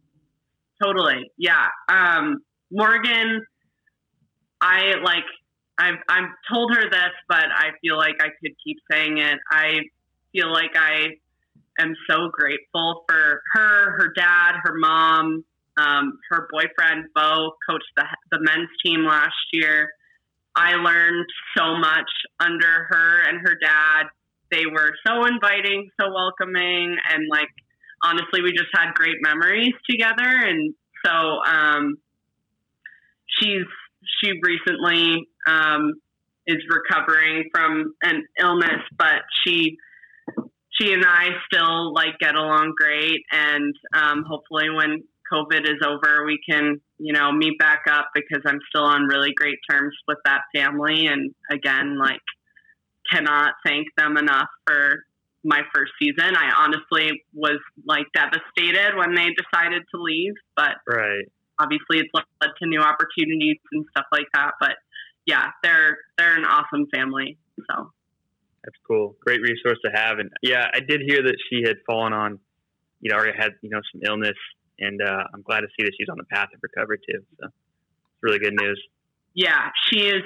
Totally. Yeah. Um, Morgan, I like, I've, I've told her this, but I feel like I could keep saying it. I feel like I am so grateful for her, her dad, her mom, um, her boyfriend, Bo, coached the, the men's team last year. I learned so much under her and her dad. They were so inviting, so welcoming, and like honestly, we just had great memories together. And so um, she's she recently um, is recovering from an illness, but she she and I still like get along great, and um, hopefully when COVID is over, we can, you know, meet back up because I'm still on really great terms with that family. And again, like, cannot thank them enough for my first season. I honestly was like devastated when they decided to leave, but right. obviously it's led to new opportunities and stuff like that. But yeah, they're they're an awesome family. So that's cool. Great resource to have. And yeah, I did hear that she had fallen on, you know, already had you know some illness and uh, I'm glad to see that she's on the path of recovery too. So it's really good news. Yeah, she is.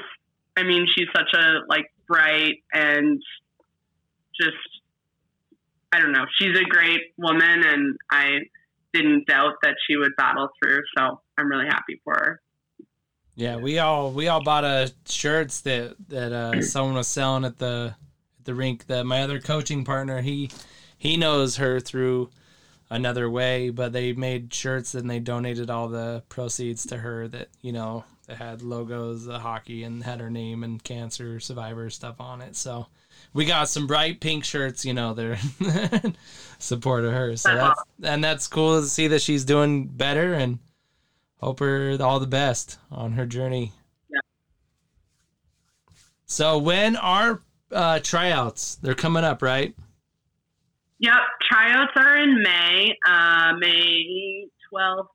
I mean, she's such a like bright and just I don't know. She's a great woman, and I didn't doubt that she would battle through. So I'm really happy for her. Yeah, we all we all bought a shirts that that uh, someone was selling at the at the rink. That my other coaching partner he he knows her through another way, but they made shirts and they donated all the proceeds to her that, you know, that had logos of hockey and had her name and cancer survivor stuff on it. So we got some bright pink shirts, you know, they're support of her. So that's and that's cool to see that she's doing better and hope her all the best on her journey. Yeah. So when are uh, tryouts? They're coming up, right? Yep, tryouts are in May, uh, May 12th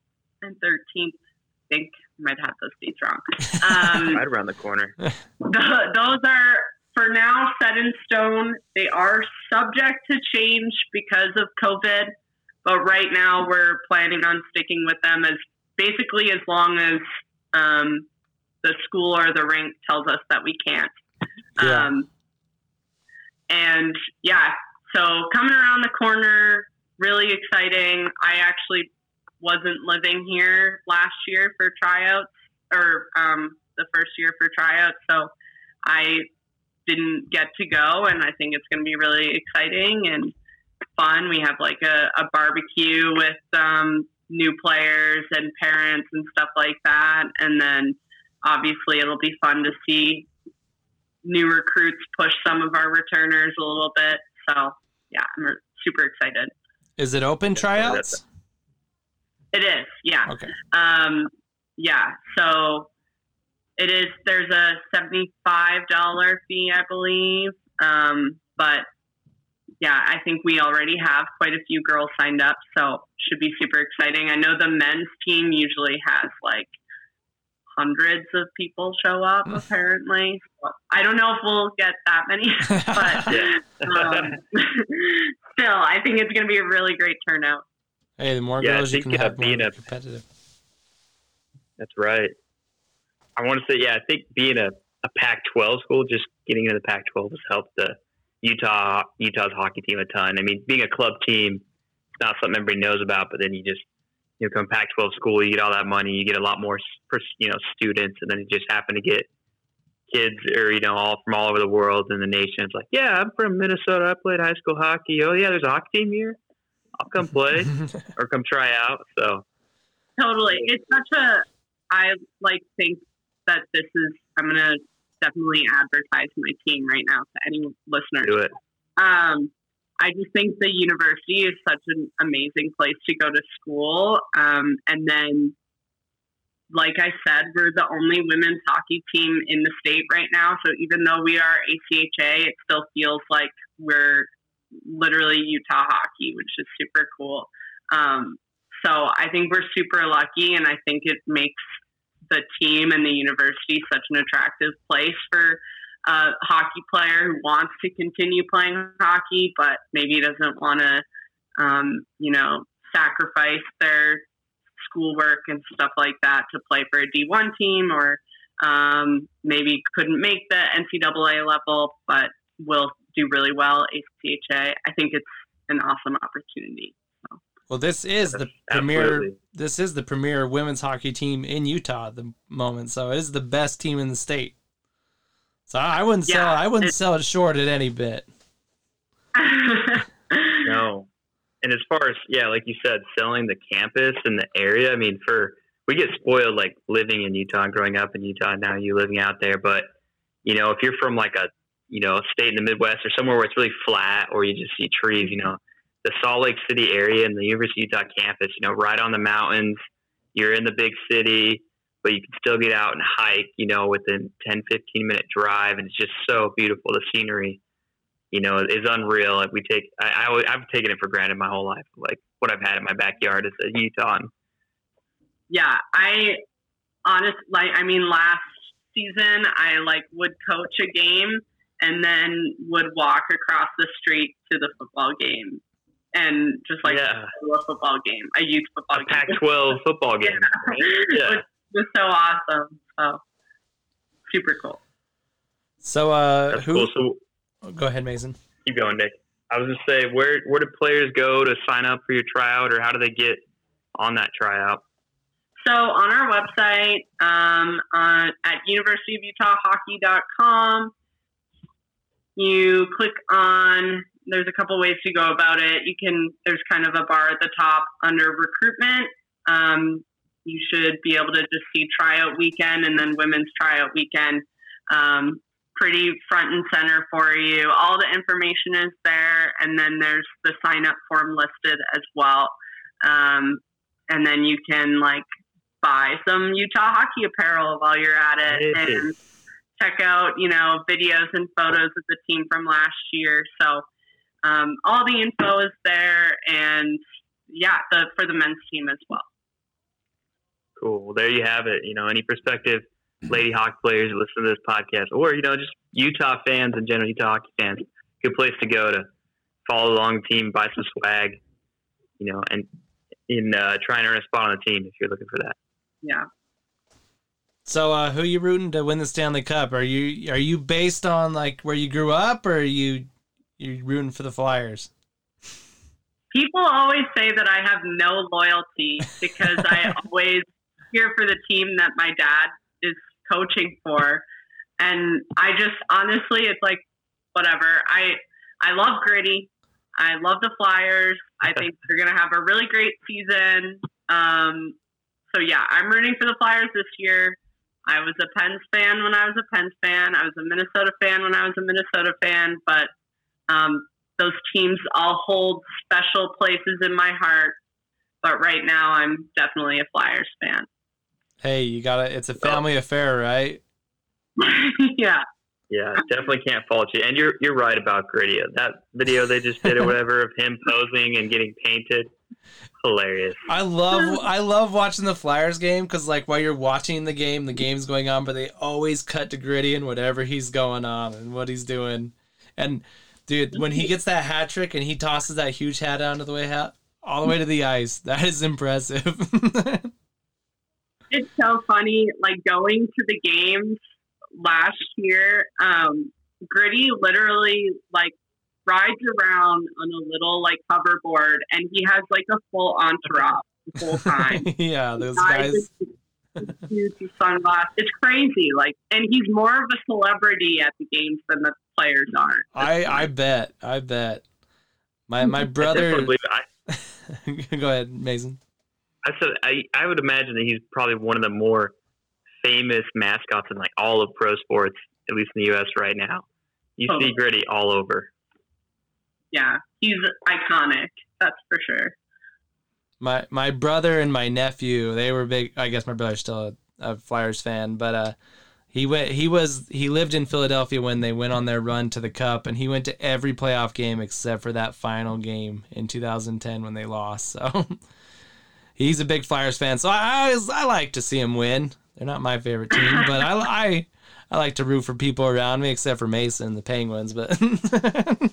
and 13th. I think I might have those dates wrong. Um, Right around the corner. the, those are for now set in stone. They are subject to change because of COVID, but right now we're planning on sticking with them as basically as long as um, the school or the rink tells us that we can't. Yeah. Um, and yeah, so coming around the corner, really exciting. I actually wasn't living here last year for tryouts or um, the first year for tryouts, so I didn't get to go, and I think it's going to be really exciting and fun. We have like a, a barbecue with um, new players and parents and stuff like that, and then obviously it'll be fun to see new recruits push some of our returners a little bit. So yeah, I'm super excited. Is it open tryouts? It is, yeah. Okay. Um, yeah, so it is. There's a seventy-five dollar fee, I believe. Um, but yeah, I think we already have quite a few girls signed up, so should be super exciting. I know the men's team usually has like hundreds of people show up. Apparently, I don't know if we'll get that many, but um, still, I think it's going to be a really great turnout. hey, the more Yeah, girls you think, can uh, have, more being a- competitive. That's right. I want to say, yeah, I think being a, a Pac-12 school, just getting into the Pac-12 has helped the Utah Utah's hockey team a ton. I mean, being a club team, it's not something everybody knows about, but then you just you know, come Pac-12 school, you get all that money, you get a lot more, s- you know, students, and then you just happen to get kids or you know all from all over the world and the nation. It's like, yeah, I'm from Minnesota. I played high school hockey. Oh yeah, there's a hockey team here. I'll come play or come try out. So Totally. It's such a, I like think that this is, I'm going to definitely advertise my team right now to any listeners. do it. Um, I just think the university is such an amazing place to go to school. Um, and then, like I said, we're the only women's hockey team in the state right now. So even though we are ACHA, it still feels like we're literally Utah hockey, which is super cool. Um, so I think we're super lucky, and I think it makes the team and the university such an attractive place for a hockey player who wants to continue playing hockey, but maybe doesn't want to, um, you know, sacrifice their schoolwork and stuff like that to play for a D1 team or um, maybe couldn't make the NCAA level, but will do really well at ACHA. I think it's an awesome opportunity. Well, this is the premier. This is the premier women's hockey team in Utah at the moment. So it is the best team in the state. So I wouldn't sell. Yeah, I wouldn't it- sell it short at any bit. No. And as far as yeah, like you said, selling the campus and the area. I mean, for we get spoiled like living in Utah and growing up in Utah. Now you living out there, but you know, if you're from like a you know state in the Midwest or somewhere where it's really flat or you just see trees, you know, the Salt Lake City area and the University of Utah campus, you know, right on the mountains. You're in the big city, but you can still get out and hike, you know, within 10, 15 minute drive. And it's just so beautiful. The scenery, you know, is unreal. Like we take, I, I, I've taken it for granted my whole life. Like what I've had in my backyard is a Utah. And yeah, I honest like I mean last season I like would coach a game and then would walk across the street to the football game and just like yeah, a football game, a youth football a game. Pac-12 football game. Yeah. Yeah. It was so awesome. So super cool. So uh, That's who? cool. So Go ahead, Mason. keep going, Nick. I was gonna say, where where do players go to sign up for your tryout, or how do they get on that tryout? So on our website, um, on, at universityofutahhockey.com, you click on. There's a couple ways to go about it. You can. There's kind of a bar at the top under recruitment. Um, you should be able to just see tryout weekend and then women's tryout weekend. Um, pretty front and center for you. All the information is there, and then there's the sign up form listed as well. Um, and then you can like buy some Utah hockey apparel while you're at it and check out, you know, videos and photos of the team from last year. So, Um, all the info is there, and yeah, the for the men's team as well. Cool. Well, there you have it. You know, any prospective Lady Hawk players who listen to this podcast, or you know, just Utah fans and general Utah hockey fans, good place to go to follow along the team, buy some swag, you know, and in uh, try and earn a spot on the team if you're looking for that. Yeah. So, uh, who are you rooting to win the Stanley Cup? Are you are you based on like where you grew up, or are you you rooting for the Flyers? People always say that I have no loyalty because I always for the team that my dad is coaching for, and I just honestly, it's like whatever. I I love gritty. I love the Flyers. I think they're gonna have a really great season. Um, so yeah, I'm rooting for the Flyers this year. I was a Pens fan when I was a Pens fan. I was a Minnesota fan when I was a Minnesota fan. But um, those teams all hold special places in my heart. But right now, I'm definitely a Flyers fan. Hey, you got to It's a family affair, right? yeah. Yeah, definitely can't fault you. And you're you're right about Gritty. That video they just did or whatever of him posing and getting painted, hilarious. I love I love watching the Flyers game because like while you're watching the game, the game's going on, but they always cut to Gritty and whatever he's going on and what he's doing. And dude, when he gets that hat trick and he tosses that huge hat down to the way hat all the way to the ice, that is impressive. it's so funny, like going to the games last year, um, Gritty literally like rides around on a little like hoverboard, and he has like a full entourage the whole time. yeah, those guys. Huge sunglasses. It's crazy. Like, and he's more of a celebrity at the games than the players are. I I bet. I bet. My my brother. Go ahead, Mason. I said I I would imagine that he's probably one of the more famous mascots in like all of pro sports, at least in the U.S. right now. You oh. see Gritty all over. Yeah, he's iconic. That's for sure. My my brother and my nephew, they were big. I guess my brother's still a, a Flyers fan, but uh, he went. He was. He lived in Philadelphia when they went on their run to the Cup, and he went to every playoff game except for that final game in 2010 when they lost. So. he's a big Flyers fan, so I, I, I like to see him win. They're not my favorite team, but I, I I like to root for people around me, except for Mason, the Penguins. But the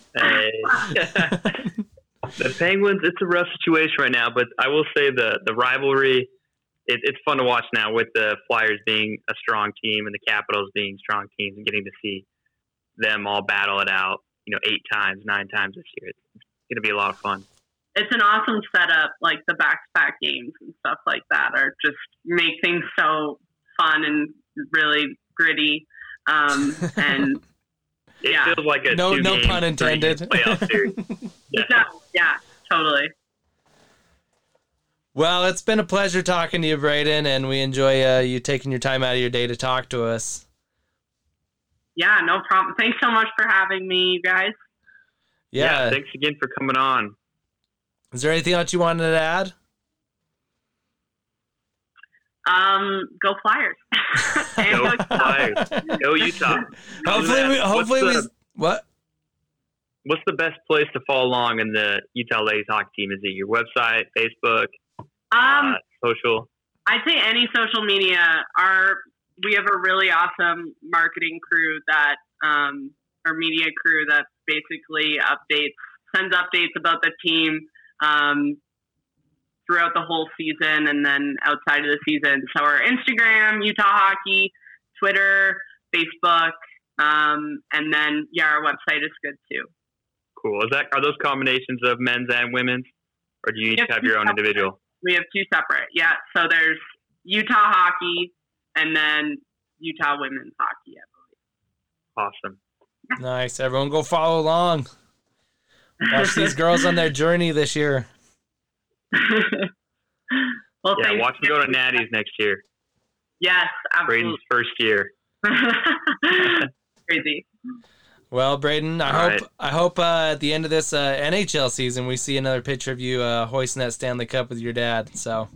Penguins, it's a rough situation right now. But I will say the the rivalry, it, it's fun to watch now with the Flyers being a strong team and the Capitals being strong teams, and getting to see them all battle it out. You know, eight times, nine times this year. It's, it's going to be a lot of fun it's an awesome setup. Like the back to back games and stuff like that are just make things so fun and really gritty. Um, and it yeah. feels like a no no pun intended playoff series. yeah. yeah, totally. Well, it's been a pleasure talking to you, Braden, and we enjoy uh, you taking your time out of your day to talk to us. Yeah, no problem. Thanks so much for having me, you guys. Yeah. yeah thanks again for coming on. Is there anything else you wanted to add? Um, go Flyers. go Flyers. Go Utah. hopefully, we, hopefully the, we. What? What's the best place to follow along in the Utah Ladies Hockey Team? Is it your website, Facebook, um, uh, social? I'd say any social media. Our we have a really awesome marketing crew that, um, our media crew that basically updates, sends updates about the team um, throughout the whole season and then outside of the season. So our Instagram, Utah Hockey, Twitter, Facebook, um, and then yeah, our website is good too. Cool. Is that are those combinations of men's and women's, or do you each have, have your own separate. individual? We have two separate. Yeah. So there's Utah Hockey and then Utah Women's Hockey. I believe. Awesome. Nice. Everyone, go follow along. Watch these girls on their journey this year. well, yeah, watch them go to Natty's next year. Yes, absolutely. Braden's first year. Crazy. Well, Braden, I All hope right. I hope uh, at the end of this uh, NHL season we see another picture of you uh, hoisting that Stanley Cup with your dad. So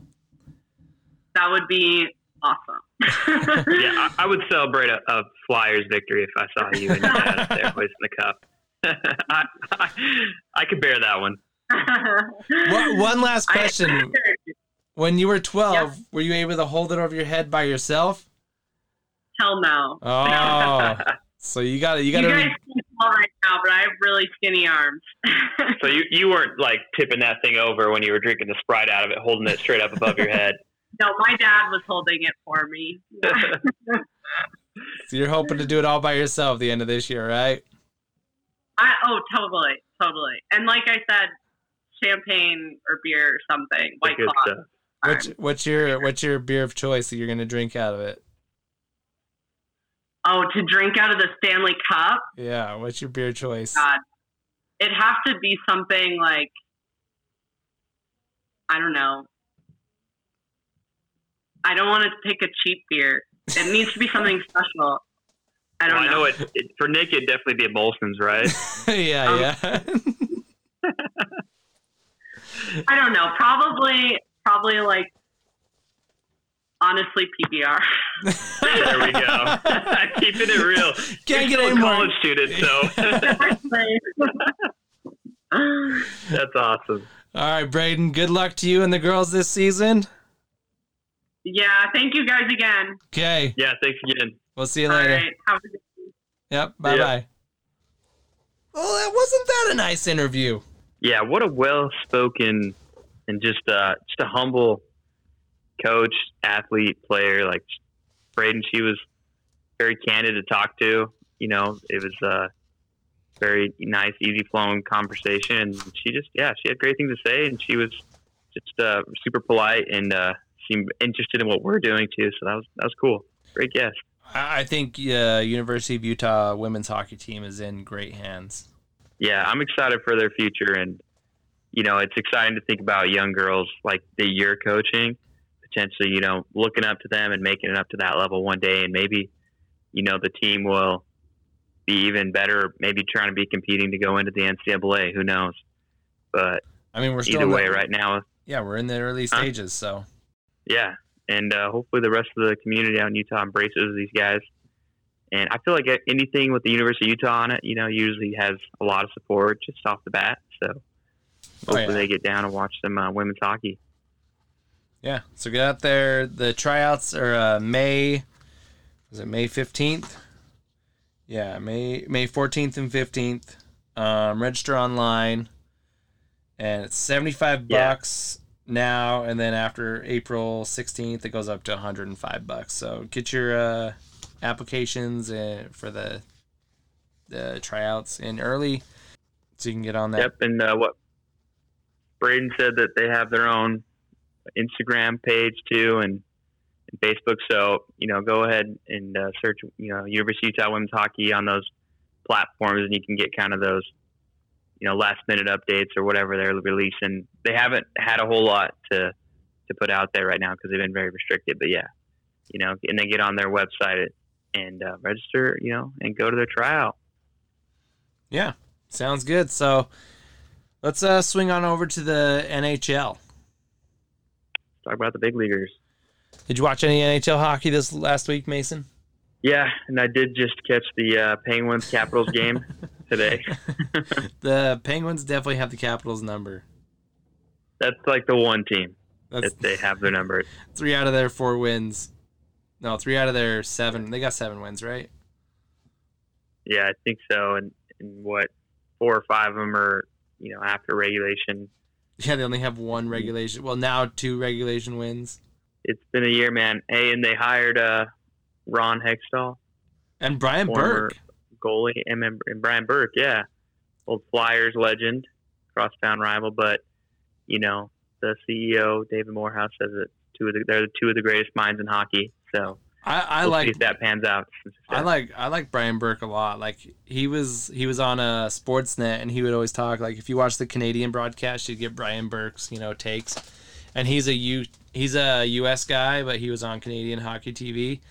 that would be awesome. yeah, I, I, would celebrate a, a, Flyers victory if I saw you and your dad there hoisting the cup. I, I, I could bear that one. One, one last question. When you were 12, Yep. were you able to hold it over your head by yourself? Hell no. Oh, so you got to you got you guys can tell right now, but I have really skinny arms. so you, you weren't like tipping that thing over when you were drinking the Sprite out of it, holding it straight up above your head. no, my dad was holding it for me. so you're hoping to do it all by yourself the end of this year, right? I oh totally, totally. And like I said, champagne or beer or something. White Good Claw. stuff. What's what's your what's your beer of choice that you're going to drink out of it? Oh, to drink out of the Stanley Cup? Yeah, what's your beer choice? God. It'd have to be something like I don't know. I don't want to pick a cheap beer. It needs to be something special. I don't Well, I know. know it, it for Nick. It'd definitely be a Molson's, right? yeah, Um, yeah. I don't know. Probably, probably like honestly PBR. there we go. Keeping it real. Can't You're get still any a more. college student, so that's awesome. All right, Braden. Good luck to you and the girls this season. yeah. Thank you guys again. Okay, Yeah, thanks again. We'll see you later. right. Have a good Yep. Bye bye. Well, that wasn't that a nice interview? Yeah, what a well-spoken and just uh, just a humble coach, athlete, player. Like Braden, she was very candid to talk to. You know, it was a very nice, easy-flowing conversation, and she just yeah, she had great things to say, and she was just uh, super polite and uh, seemed interested in what we're doing too. So that was that was cool. Great guest. I think uh, University of Utah women's hockey team is in great hands. yeah, I'm excited for their future, and you know, it's exciting to think about young girls like that you're coaching, potentially, you know, looking up to them and making it up to that level one day, and maybe, you know, the team will be even better. Maybe trying to be competing to go into the NCAA. Who knows? But I mean, we're still either in the- way, right now, Yeah, we're in the early stages, so yeah, and uh, hopefully the rest of the community out in Utah embraces these guys. And I feel like anything with the University of Utah on it, you know, usually has a lot of support just off the bat. So Oh, hopefully yeah. they get down and watch some uh, women's hockey. yeah. So get out there. The tryouts are uh, May. Was it May fifteenth? Yeah, May May fourteenth and fifteenth. Um, register online, and it's seventy five Yeah. bucks now, and then after April sixteenth, it goes up to one hundred and five bucks. So get your uh, applications uh, for the the tryouts in early, so you can get on that. Yep, and uh, what Braden said that they have their own Instagram page too, and, and Facebook. So you know, go ahead and uh, search, you know, University of Utah women's hockey on those platforms, and you can get kind of those, you know, last minute updates or whatever they're releasing. They haven't had a whole lot to to put out there right now because they've been very restricted. But yeah, you know, and they get on their website and uh, register, you know, and go to their tryout. Yeah, sounds good. So let's uh, swing on over to the NHL. Talk about the big leaguers. Did you watch any NHL hockey this last week, Mason? Yeah, and I did just catch the uh, Penguins Capitals game today. The Penguins definitely have the Capitals number. That's like the one team That's that they have their number. three out of their four wins. No, three out of their seven. They got seven wins, right? Yeah, I think so. And, and what four or five of them are, you know, after regulation. Yeah, they only have one regulation. Well, now two regulation wins. It's been a year, man. Hey, and they hired uh, Ron Hextall, And Brian Burke. goalie, and, and Brian Burke. Yeah, old Flyers legend, crosstown rival. But you know, the CEO David Morehouse says that two of the, they're two of the greatest minds in hockey. So I, I we'll like that pans out. I like I like Brian Burke a lot. Like he was he was on a Sportsnet and he would always talk like if you watch the Canadian broadcast you'd get Brian Burke's you know takes, and he's a U he's a U.S. guy but he was on Canadian hockey TV,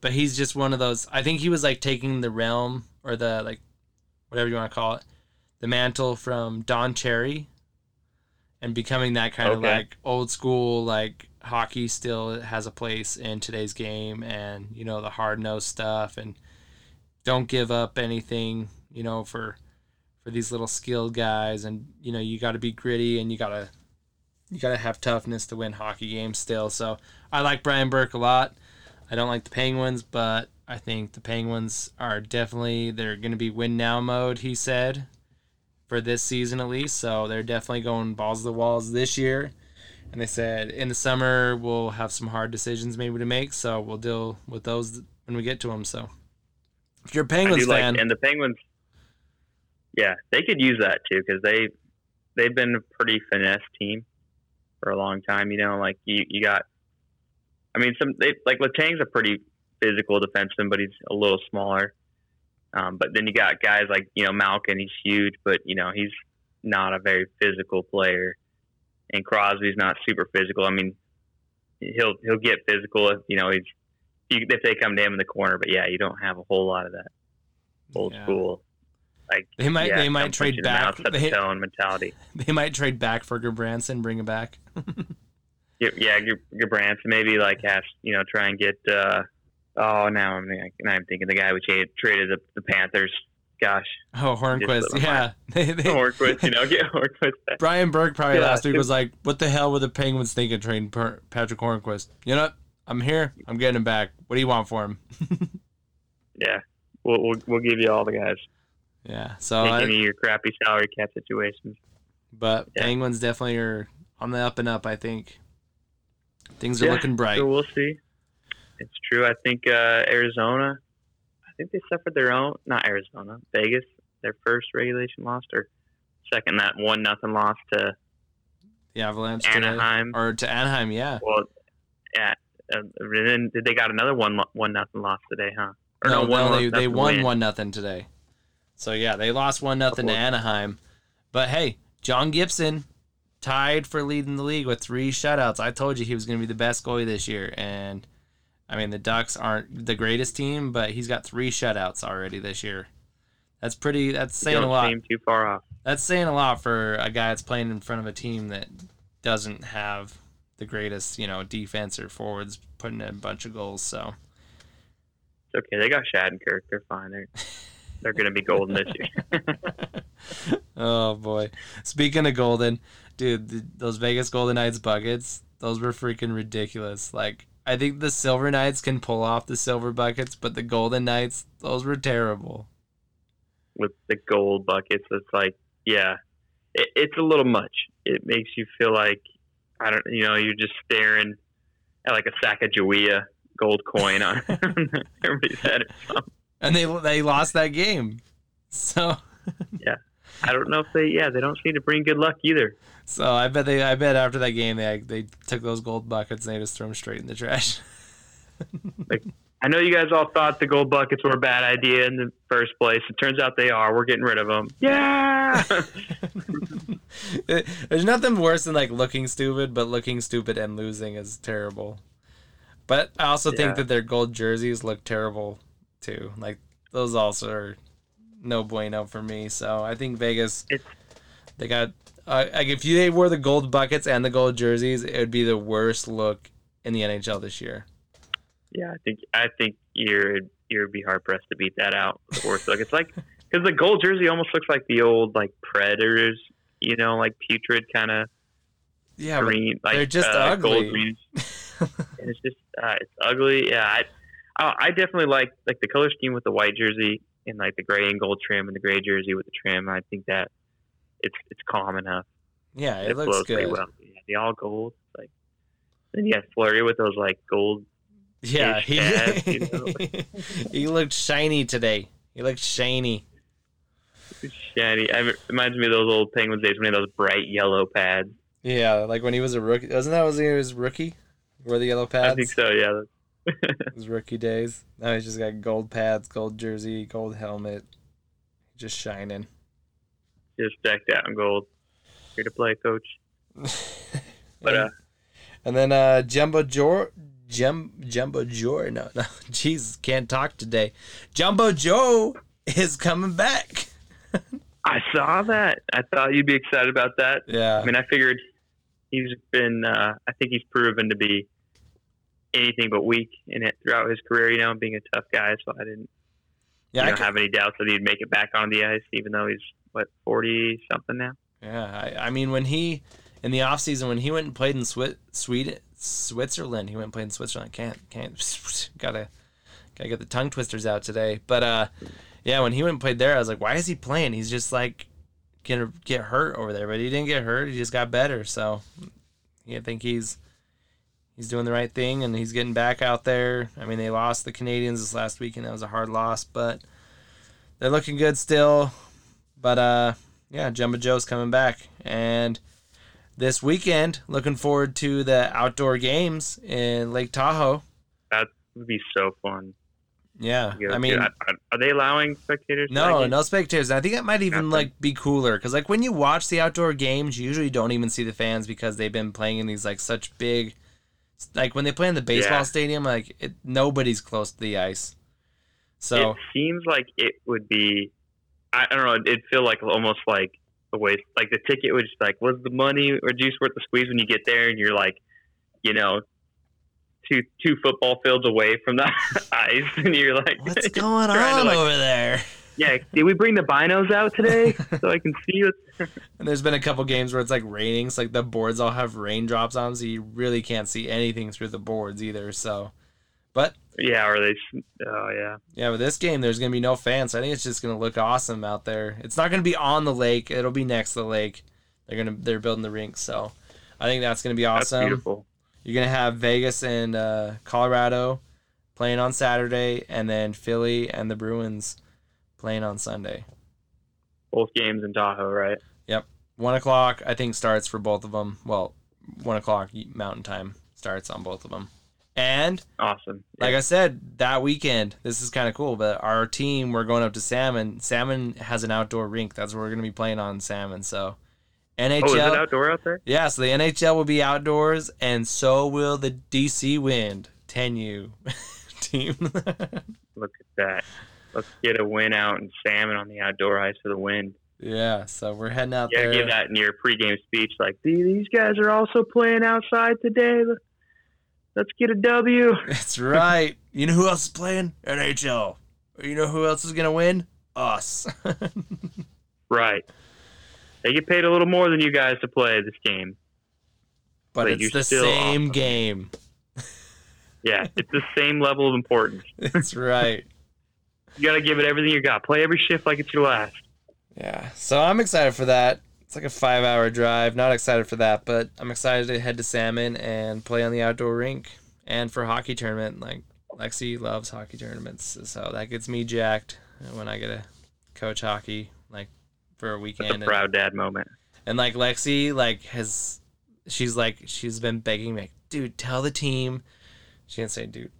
but he's just one of those. I think he was like taking the realm or the like, whatever you want to call it, the mantle from Don Cherry, and becoming that kind of like old school like hockey still has a place in today's game and you know the hard nosed stuff and don't give up anything you know for for these little skilled guys, and you know you got to be gritty and you gotta you gotta have toughness to win hockey games still. So I like Brian Burke a lot. I don't like the Penguins, but I think the Penguins are definitely they're going to be win now mode. He said for this season at least, so they're definitely going balls to the walls this year. And they said in the summer we'll have some hard decisions maybe to make, so we'll deal with those when we get to them. So if you're a Penguins fan, like, and the Penguins, yeah, they could use that too because they they've been a pretty finesse team for a long time. You know, like you you got, I mean, some they like Letang's a pretty physical defenseman, but he's a little smaller. Um, but then you got guys like you know Malkin, he's huge, but you know he's not a very physical player. And Crosby's not super physical. I mean, he'll he'll get physical if you know he's if they come to him in the corner. But yeah, you don't have a whole lot of that old Yeah. school. Like They might- yeah, they might trade you in the back. the They- tone mentality. they might trade back for Branson, bring him back. Yeah, yeah, Gudbranson maybe like has you know try and get. uh Oh, now I'm now I'm thinking the guy we traded traded the, the Panthers. Gosh, Oh, Hornqvist, yeah. They- they- Hornqvist, you know, get Hornqvist back. Brian Burke probably Yeah, last week was like, "What the hell were the Penguins thinking trading per- Patric Hornqvist? You know what? I'm here. I'm getting him back. What do you want for him? Yeah, we'll, we'll we'll give you all the guys. yeah. So, I, any of your crappy salary cap situations. but Yeah. Penguins definitely are on the up and up. I think things are Yeah, looking bright. So we'll see. It's true. I think uh, Arizona. I think they suffered their own. Not Arizona. Vegas. Their first regulation loss or second that one nothing loss to The Avalanche today. Anaheim. or to Anaheim. Yeah. Well, yeah. Uh, and then they got another one one nothing loss today, huh? Or No, one no, they, nothing they won win. one nothing today. So yeah, they lost one nothing to Anaheim. But hey, John Gibson tied for leading the league with three shutouts. I told you he was going to be the best goalie this year, and I mean the Ducks aren't the greatest team, but he's got three shutouts already this year. That's pretty. That's saying a lot. seem too far off. That's saying a lot for a guy that's playing in front of a team that doesn't have the greatest, you know, defense or forwards putting in a bunch of goals. So. It's okay. They got Shattenkirk. They're fine. They're they're going to be golden this year. oh boy. Speaking of golden, dude, th those Vegas Golden Knights buckets, those were freaking ridiculous. Like I think the Silver Knights can pull off the silver buckets, but the Golden Knights, those were terrible. with the gold buckets. It's like, yeah, it, it's a little much. It makes you feel like I don't, you know, you're just staring at like a Sacagawea gold coin on everybody's head. Or something. And they they lost that game. So I don't know if they, yeah, they don't seem to bring good luck either. so I bet they I bet after that game they they took those gold buckets and they just threw them straight in the trash. like, I know you guys all thought the gold buckets were a bad idea in the first place. It turns out they are. We're getting rid of them. Yeah. There's nothing worse than like looking stupid, but looking stupid and losing is terrible. But I also Yeah. think that their gold jerseys look terrible too. Like those also are no bueno for me. So I think Vegas, It's- they got uh, like if you they wore the gold buckets and the gold jerseys, it would be the worst look in the NHL this year. Yeah, I think I think you're you'd be hard pressed to beat that out. The worst look. It's like because the gold jersey almost looks like the old like Predators, you know, like putrid kind of Yeah, green. Like they're just uh, ugly. Green. and it's just uh, it's ugly. Yeah, I, I I definitely like like the color scheme with the white jersey and like the gray and gold trim and the gray jersey with the trim. I think that it's it's calm enough. yeah, it, It, looks good. well. Yeah, the all gold. Like then you got Fleury with those like gold Yeah, he pads, you know. he looked shiny today. He looked shiny. shiny. I, it reminds me of those old Penguins days when he had those bright yellow pads. Yeah, like when he was a rookie. Wasn't that was he was rookie? Wore the yellow pads. I think so. Yeah. His rookie days. Now he's just got gold pads, gold jersey, gold helmet, just shining. Just decked out in gold. Here to play, coach. But uh, and then uh, Jumbo Joe, Jum, Jumbo Joe, no, no, Jesus, can't talk today. Jumbo Joe is coming back. I saw that. I thought you'd be excited about that. Yeah, I mean, I figured he's been. Uh, I think he's proven to be anything but weak in it throughout his career. You know, being a tough guy. So I didn't yeah, you I know, could- have any doubts that he'd make it back on the ice, even though he's what forty something now. Yeah, I, I mean when he in the off season when he went and played in Swi- Sweden, Switzerland, he went and played in Switzerland. Can't can't gotta gotta get the tongue twisters out today. But uh, yeah, when he went and played there, I was like, why is he playing? He's just like gonna get hurt over there, but he didn't get hurt. He just got better. So yeah, I think he's he's doing the right thing and he's getting back out there. I mean, they lost the Canadiens this last week and that was a hard loss, but they're looking good still. But uh, yeah, Jumbo Joe's coming back and this weekend, looking forward to the outdoor games in Lake Tahoe. That would be so fun. Yeah, I mean, are, are they allowing spectators? no, no spectators. I think it might even Nothing. like be cooler because like when you watch the outdoor games, you usually don't even see the fans because they've been playing in these like such big, like when they play in the baseball Yeah. stadium, like it, nobody's close to the ice. So it seems like it would be. I, I don't know. It'd feel like almost like a waste. Like the ticket would just like, was the money or juice worth the squeeze when you get there and you're like, you know, two two football fields away from the ice and you're like, what's going on like, over there? Yeah, did we bring the binos out today so I can see what? And there's been a couple games where it's like raining, so like the boards all have raindrops on, so you really can't see anything through the boards either. So, but Yeah, or they. Oh yeah. Yeah, with this game, there's gonna be no fans. So I think it's just gonna look awesome out there. It's not gonna be on the lake. It'll be next to the lake. They're gonna they're building the rink, so I think that's gonna be awesome. That's beautiful. You're gonna have Vegas and uh, Colorado playing on Saturday, and then Philly and the Bruins playing on Sunday. Both games in Tahoe, right? Yep. One o'clock, I think, starts for both of them. Well, one o'clock Mountain Time starts on both of them. And Awesome. like I said, that weekend, this is kind of cool. But our team, we're going up to Salmon. Salmon has an outdoor rink. That's where we're going to be playing on Salmon. So, NHL. oh, is it outdoor out there? Yeah, so the NHL will be outdoors, and so will the DC Wind 10U team. Look at that. Let's get a win out in salmon on the outdoor ice for the win. yeah, so we're heading out Yeah, there. give that in your pregame speech. Like, "See, these guys are also playing outside today. Let's get a W. That's right. You know who else is playing? NHL. You know who else is going to win? Us. Right. They get paid a little more than you guys to play this game. but But it's the same awesome. game. Yeah, it's the same level of importance. That's right. You got to give it everything you got. Play every shift like it's your last. Yeah, so I'm excited for that. It's like a five hour drive. Not excited for that, but I'm excited to head to Salmon and play on the outdoor rink and for hockey tournament. Like Lexi loves hockey tournaments, so that gets me jacked when I get to coach hockey like for a weekend. a And, proud dad moment. and like Lexi, like has she's like she's been begging me, dude, tell the team. She didn't say dude.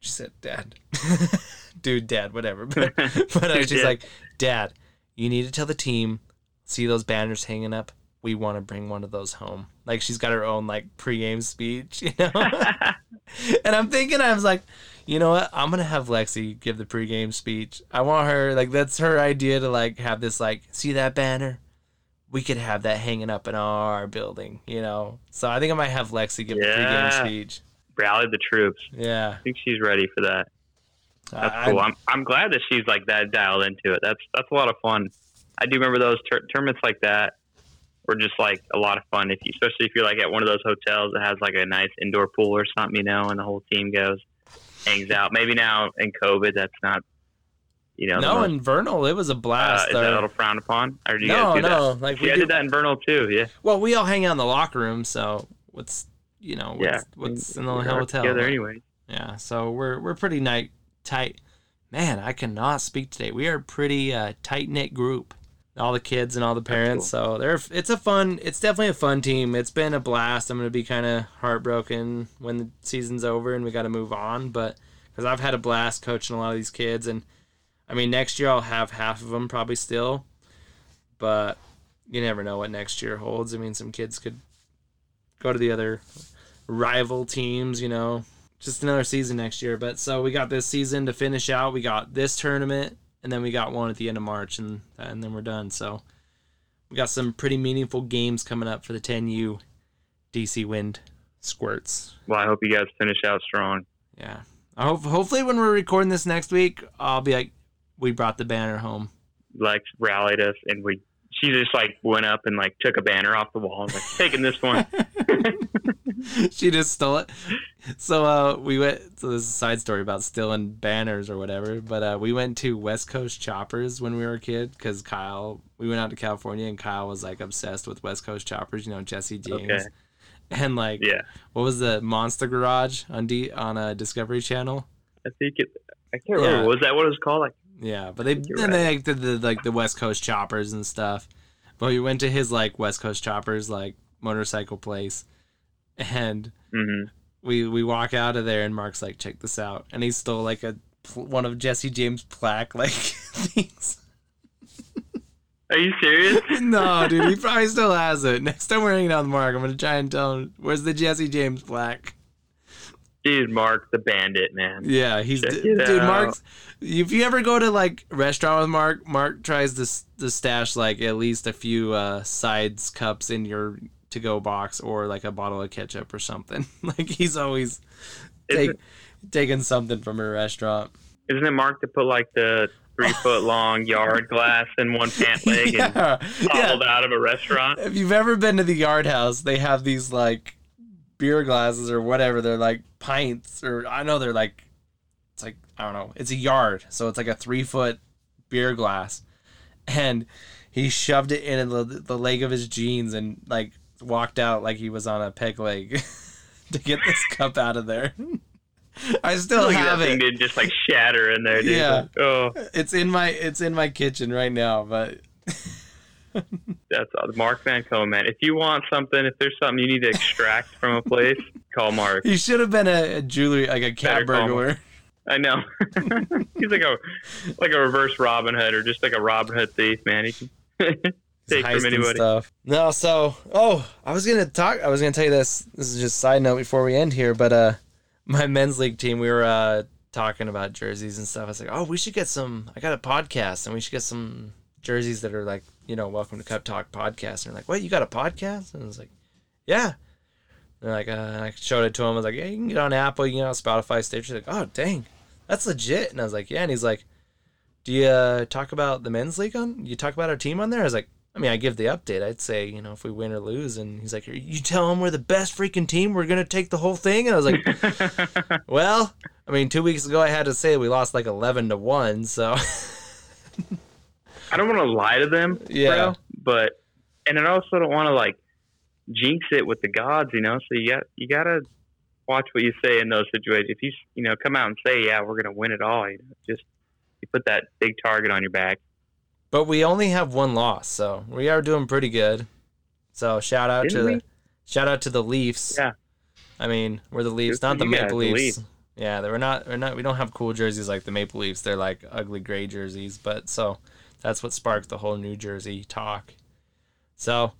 She said dad. dude, dad, whatever. But, but uh, Dude, she's like, Dad, you need to tell the team. See those banners hanging up? We want to bring one of those home. Like she's got her own like pregame speech, you know. and I'm thinking, I was like, you know what? I'm gonna have Lexi give the pregame speech. I want her like that's her idea to like have this like see that banner. We could have that hanging up in our building, you know. So I think I might have Lexi give the pregame Yeah. speech. Rally the troops. Yeah, I think she's ready for that. That's I- cool. I'm, I'm glad that she's like that dialed into it. That's that's a lot of fun. I do remember those tur- tournaments like that were just like a lot of fun. If you, especially if you're like at one of those hotels that has like a nice indoor pool or something, you know, and the whole team goes hangs out. Maybe now in COVID, that's not you know. no, most, in Vernal it was a uh, blast. is that a little frowned upon? Or do you no, guys do no, that? like we Yeah, I do, did that in Vernal too. Yeah, Well, we all hang out in the locker room, so what's you know what's, yeah. what's in the We're hotel? together anyway. Yeah, so we're we're pretty night tight. Man, I cannot speak today. We are a pretty uh, tight knit group. All the kids and all the parents. So they're it's a fun. It's definitely a fun team. It's been a blast. I'm gonna be kind of heartbroken when the season's over and we got to move on, but because I've had a blast coaching a lot of these kids, and I mean next year I'll have half of them probably still, but you never know what next year holds. I mean, some kids could go to the other rival teams, you know, just another season next year. But so we got this season to finish out. We got this tournament, and then we got one at the end of March, and and then we're done. So we got some pretty meaningful games coming up for the 10U DC Wind Squirts. Well, I hope you guys finish out strong. Yeah. I hope hopefully when we're recording this next week, I'll be like, we brought the banner home. Lex rallied us and we she just like went up and like took a banner off the wall and like taking this one. she just stole it. So uh, we went. So this is a side story about stealing banners or whatever. But uh, we went to West Coast Choppers when we were a kid because Kyle. We went out to California and Kyle was like obsessed with West Coast Choppers. You know Jesse James. Okay. And like, Yeah, what was the Monster Garage on D on a Discovery Channel? I think it. I can't remember. Was that what it was called? Like, Yeah, but they then they like, did the like the West Coast Choppers and stuff. But we went to his like West Coast Choppers like motorcycle place, and hmm we we walk out of there and Mark's like, check this out, and he stole like a one of Jesse James plaque like things. are you serious? no, dude, he probably still has it. Next time we're hanging out with Mark, I'm gonna try and tell him where's the Jesse James plaque. Dude, Mark the Bandit, man. Yeah, he's dude. out. Mark's. If you ever go to like restaurant with Mark, Mark tries to to stash like at least a few uh, sides cups in your to go box or like a bottle of ketchup or something. like he's always take, taking something from a restaurant. isn't it Mark to put like the three foot long yard glass in one pant leg and yeah, yeah. out of a restaurant? If you've ever been to the Yard House, they have these like beer glasses or whatever. They're like pints, or I know they're like it's like I don't know. It's a yard, so it's like a three foot beer glass, and he shoved it in the, the leg of his jeans and like walked out like he was on a peg leg to get this cup out of there. I still Look have thing it. did just like shatter in there, dude. Yeah. Like, oh, It's in my it's in my kitchen right now, but that's. Mark Van man. If you want something, if there's something you need to extract from a place, call Mark. he should have been a, a jewelry like a cat Better burglar. I know. He's like a like a reverse Robin Hood or just like a Robin Hood thief, man. He can take from anybody. stuff. No, so oh, I was gonna talk. I was gonna tell you this. This is just side note before we end here, but uh, my men's league team, we were uh talking about jerseys and stuff. I was like, oh, we should get some. I got a podcast, and we should get some jerseys that are like, you know, welcome to Cup Talk podcast. And they're like, what? You got a podcast? And I was like, yeah. And like, uh, and I showed it to him. I was like, yeah, you can get on Apple, you can get on Spotify, Stitcher. Like, oh, dang, that's legit. And I was like, yeah. And he's like, do you uh, talk about the men's league on? You talk about our team on there? I was like, I mean, I give the update. I'd say, you know, if we win or lose. And he's like, you tell them we're the best freaking team. We're gonna take the whole thing. And I was like, well, I mean, two weeks ago I had to say we lost like eleven to one. So I don't want to lie to them, Yeah. bro, but and I also don't want to like jinx it with the gods, you know. So you got you gotta watch what you say in those situations. If you you know come out and say, yeah, we're gonna win it all, you know, just you put that big target on your back. But we only have one loss, so we are doing pretty good. So shout out Didn't to we? the shout out to the Leafs. Yeah. I mean, we're the Leafs, not the Maple the Leafs. Leafs. Yeah, they we're not we're not we don't have cool jerseys like the Maple Leafs. They're like ugly gray jerseys, but so that's what sparked the whole New Jersey talk. So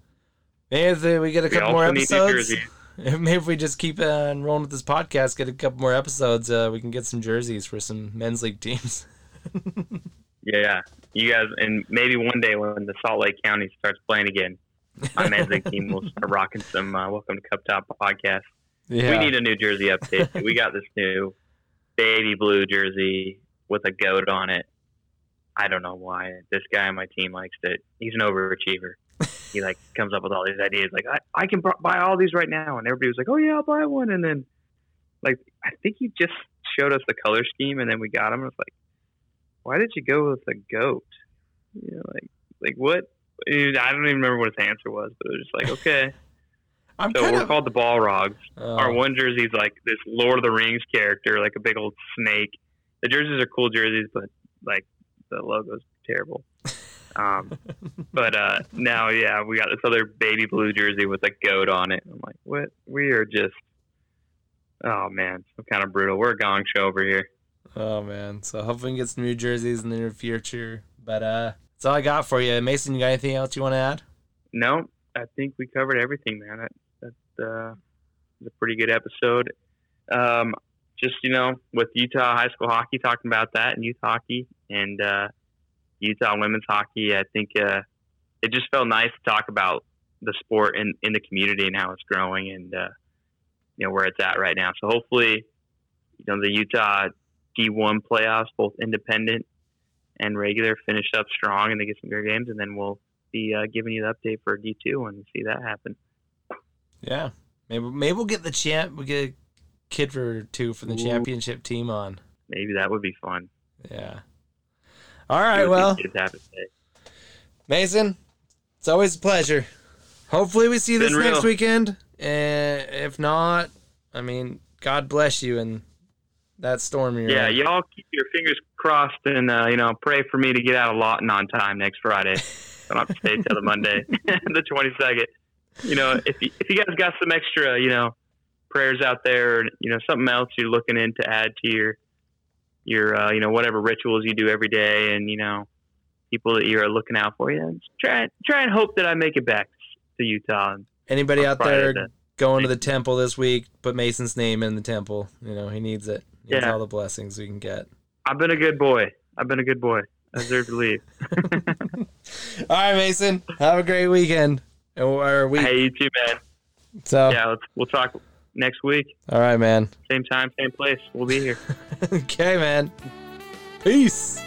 maybe if we get a We couple more also need New episodes. Maybe if we just keep on rolling with this podcast, get a couple more episodes, uh, we can get some jerseys for some men's league teams. Yeah, you guys, and maybe one day when the Salt Lake County starts playing again, my men's league team will start rocking some uh, Welcome to Cup Top podcast. Yeah. We need a New Jersey update. we got this new baby blue jersey with a goat on it. I don't know why this guy on my team likes it. He's an overachiever. he like comes up with all these ideas, like I, I can bu- buy all these right now, and everybody was like, "Oh yeah, I'll buy one." And then, like, I think he just showed us the color scheme, and then we got him. And it's like, why did you go with a goat? You know, like, like what? I don't even remember what his answer was, but it was just like, okay. I'm So we're of. called the Balrogs. Oh. Our one jersey's like this Lord of the Rings character, like a big old snake. The jerseys are cool jerseys, but like the logo's terrible. Um, but uh, now, yeah, we got this other baby blue jersey with a goat on it. I'm like, what? We are just, oh man, so kind of brutal. We're a gong show over here. Oh man. So hopefully we get some new jerseys in the near future. But uh that's all I got for you. Mason, you got anything else you want to add? No, I think we covered everything, man. That that uh, a pretty good episode. Um, just you know, with Utah high school hockey, talking about that and youth hockey and uh, Utah women's hockey, I think uh, it just felt nice to talk about the sport in in the community and how it's growing and uh, you know where it's at right now. So hopefully, you know, the Utah D1 playoffs, both independent and regular, finish up strong and they get some good games, and then we'll be uh, giving you the update for D two when we see that happen. Yeah, maybe maybe we'll get the champ. We get kid for two from the Ooh. championship team on. Maybe that would be fun. Yeah. All right. Well, these kids have to say. Mason, it's always a pleasure. Hopefully, we see this next weekend. And if not, I mean, God bless you and that storm you're Yeah, in. y'all keep your fingers crossed and uh, you know pray for me to get out of Lawton on time next Friday. I don't have to stay till the Monday, the twenty second. You know, if you, if you guys got some extra, you know, prayers out there, or, you know, something else you're looking in to add to your your uh, you know whatever rituals you do every day, and you know people that you are looking out for you, just try try and hope that I make it back to Utah. Anybody out there to- going to the temple this week, put Mason's name in the temple. You know, he needs it. He needs Yeah. all the blessings we can get. I've been a good boy. I've been a good boy. I deserve to leave. All right, Mason. Have a great weekend. Or week. hey, you too, man. so, Yeah, let's, we'll talk next week. all right, man. Same time, same place. We'll be here. okay, man. Peace.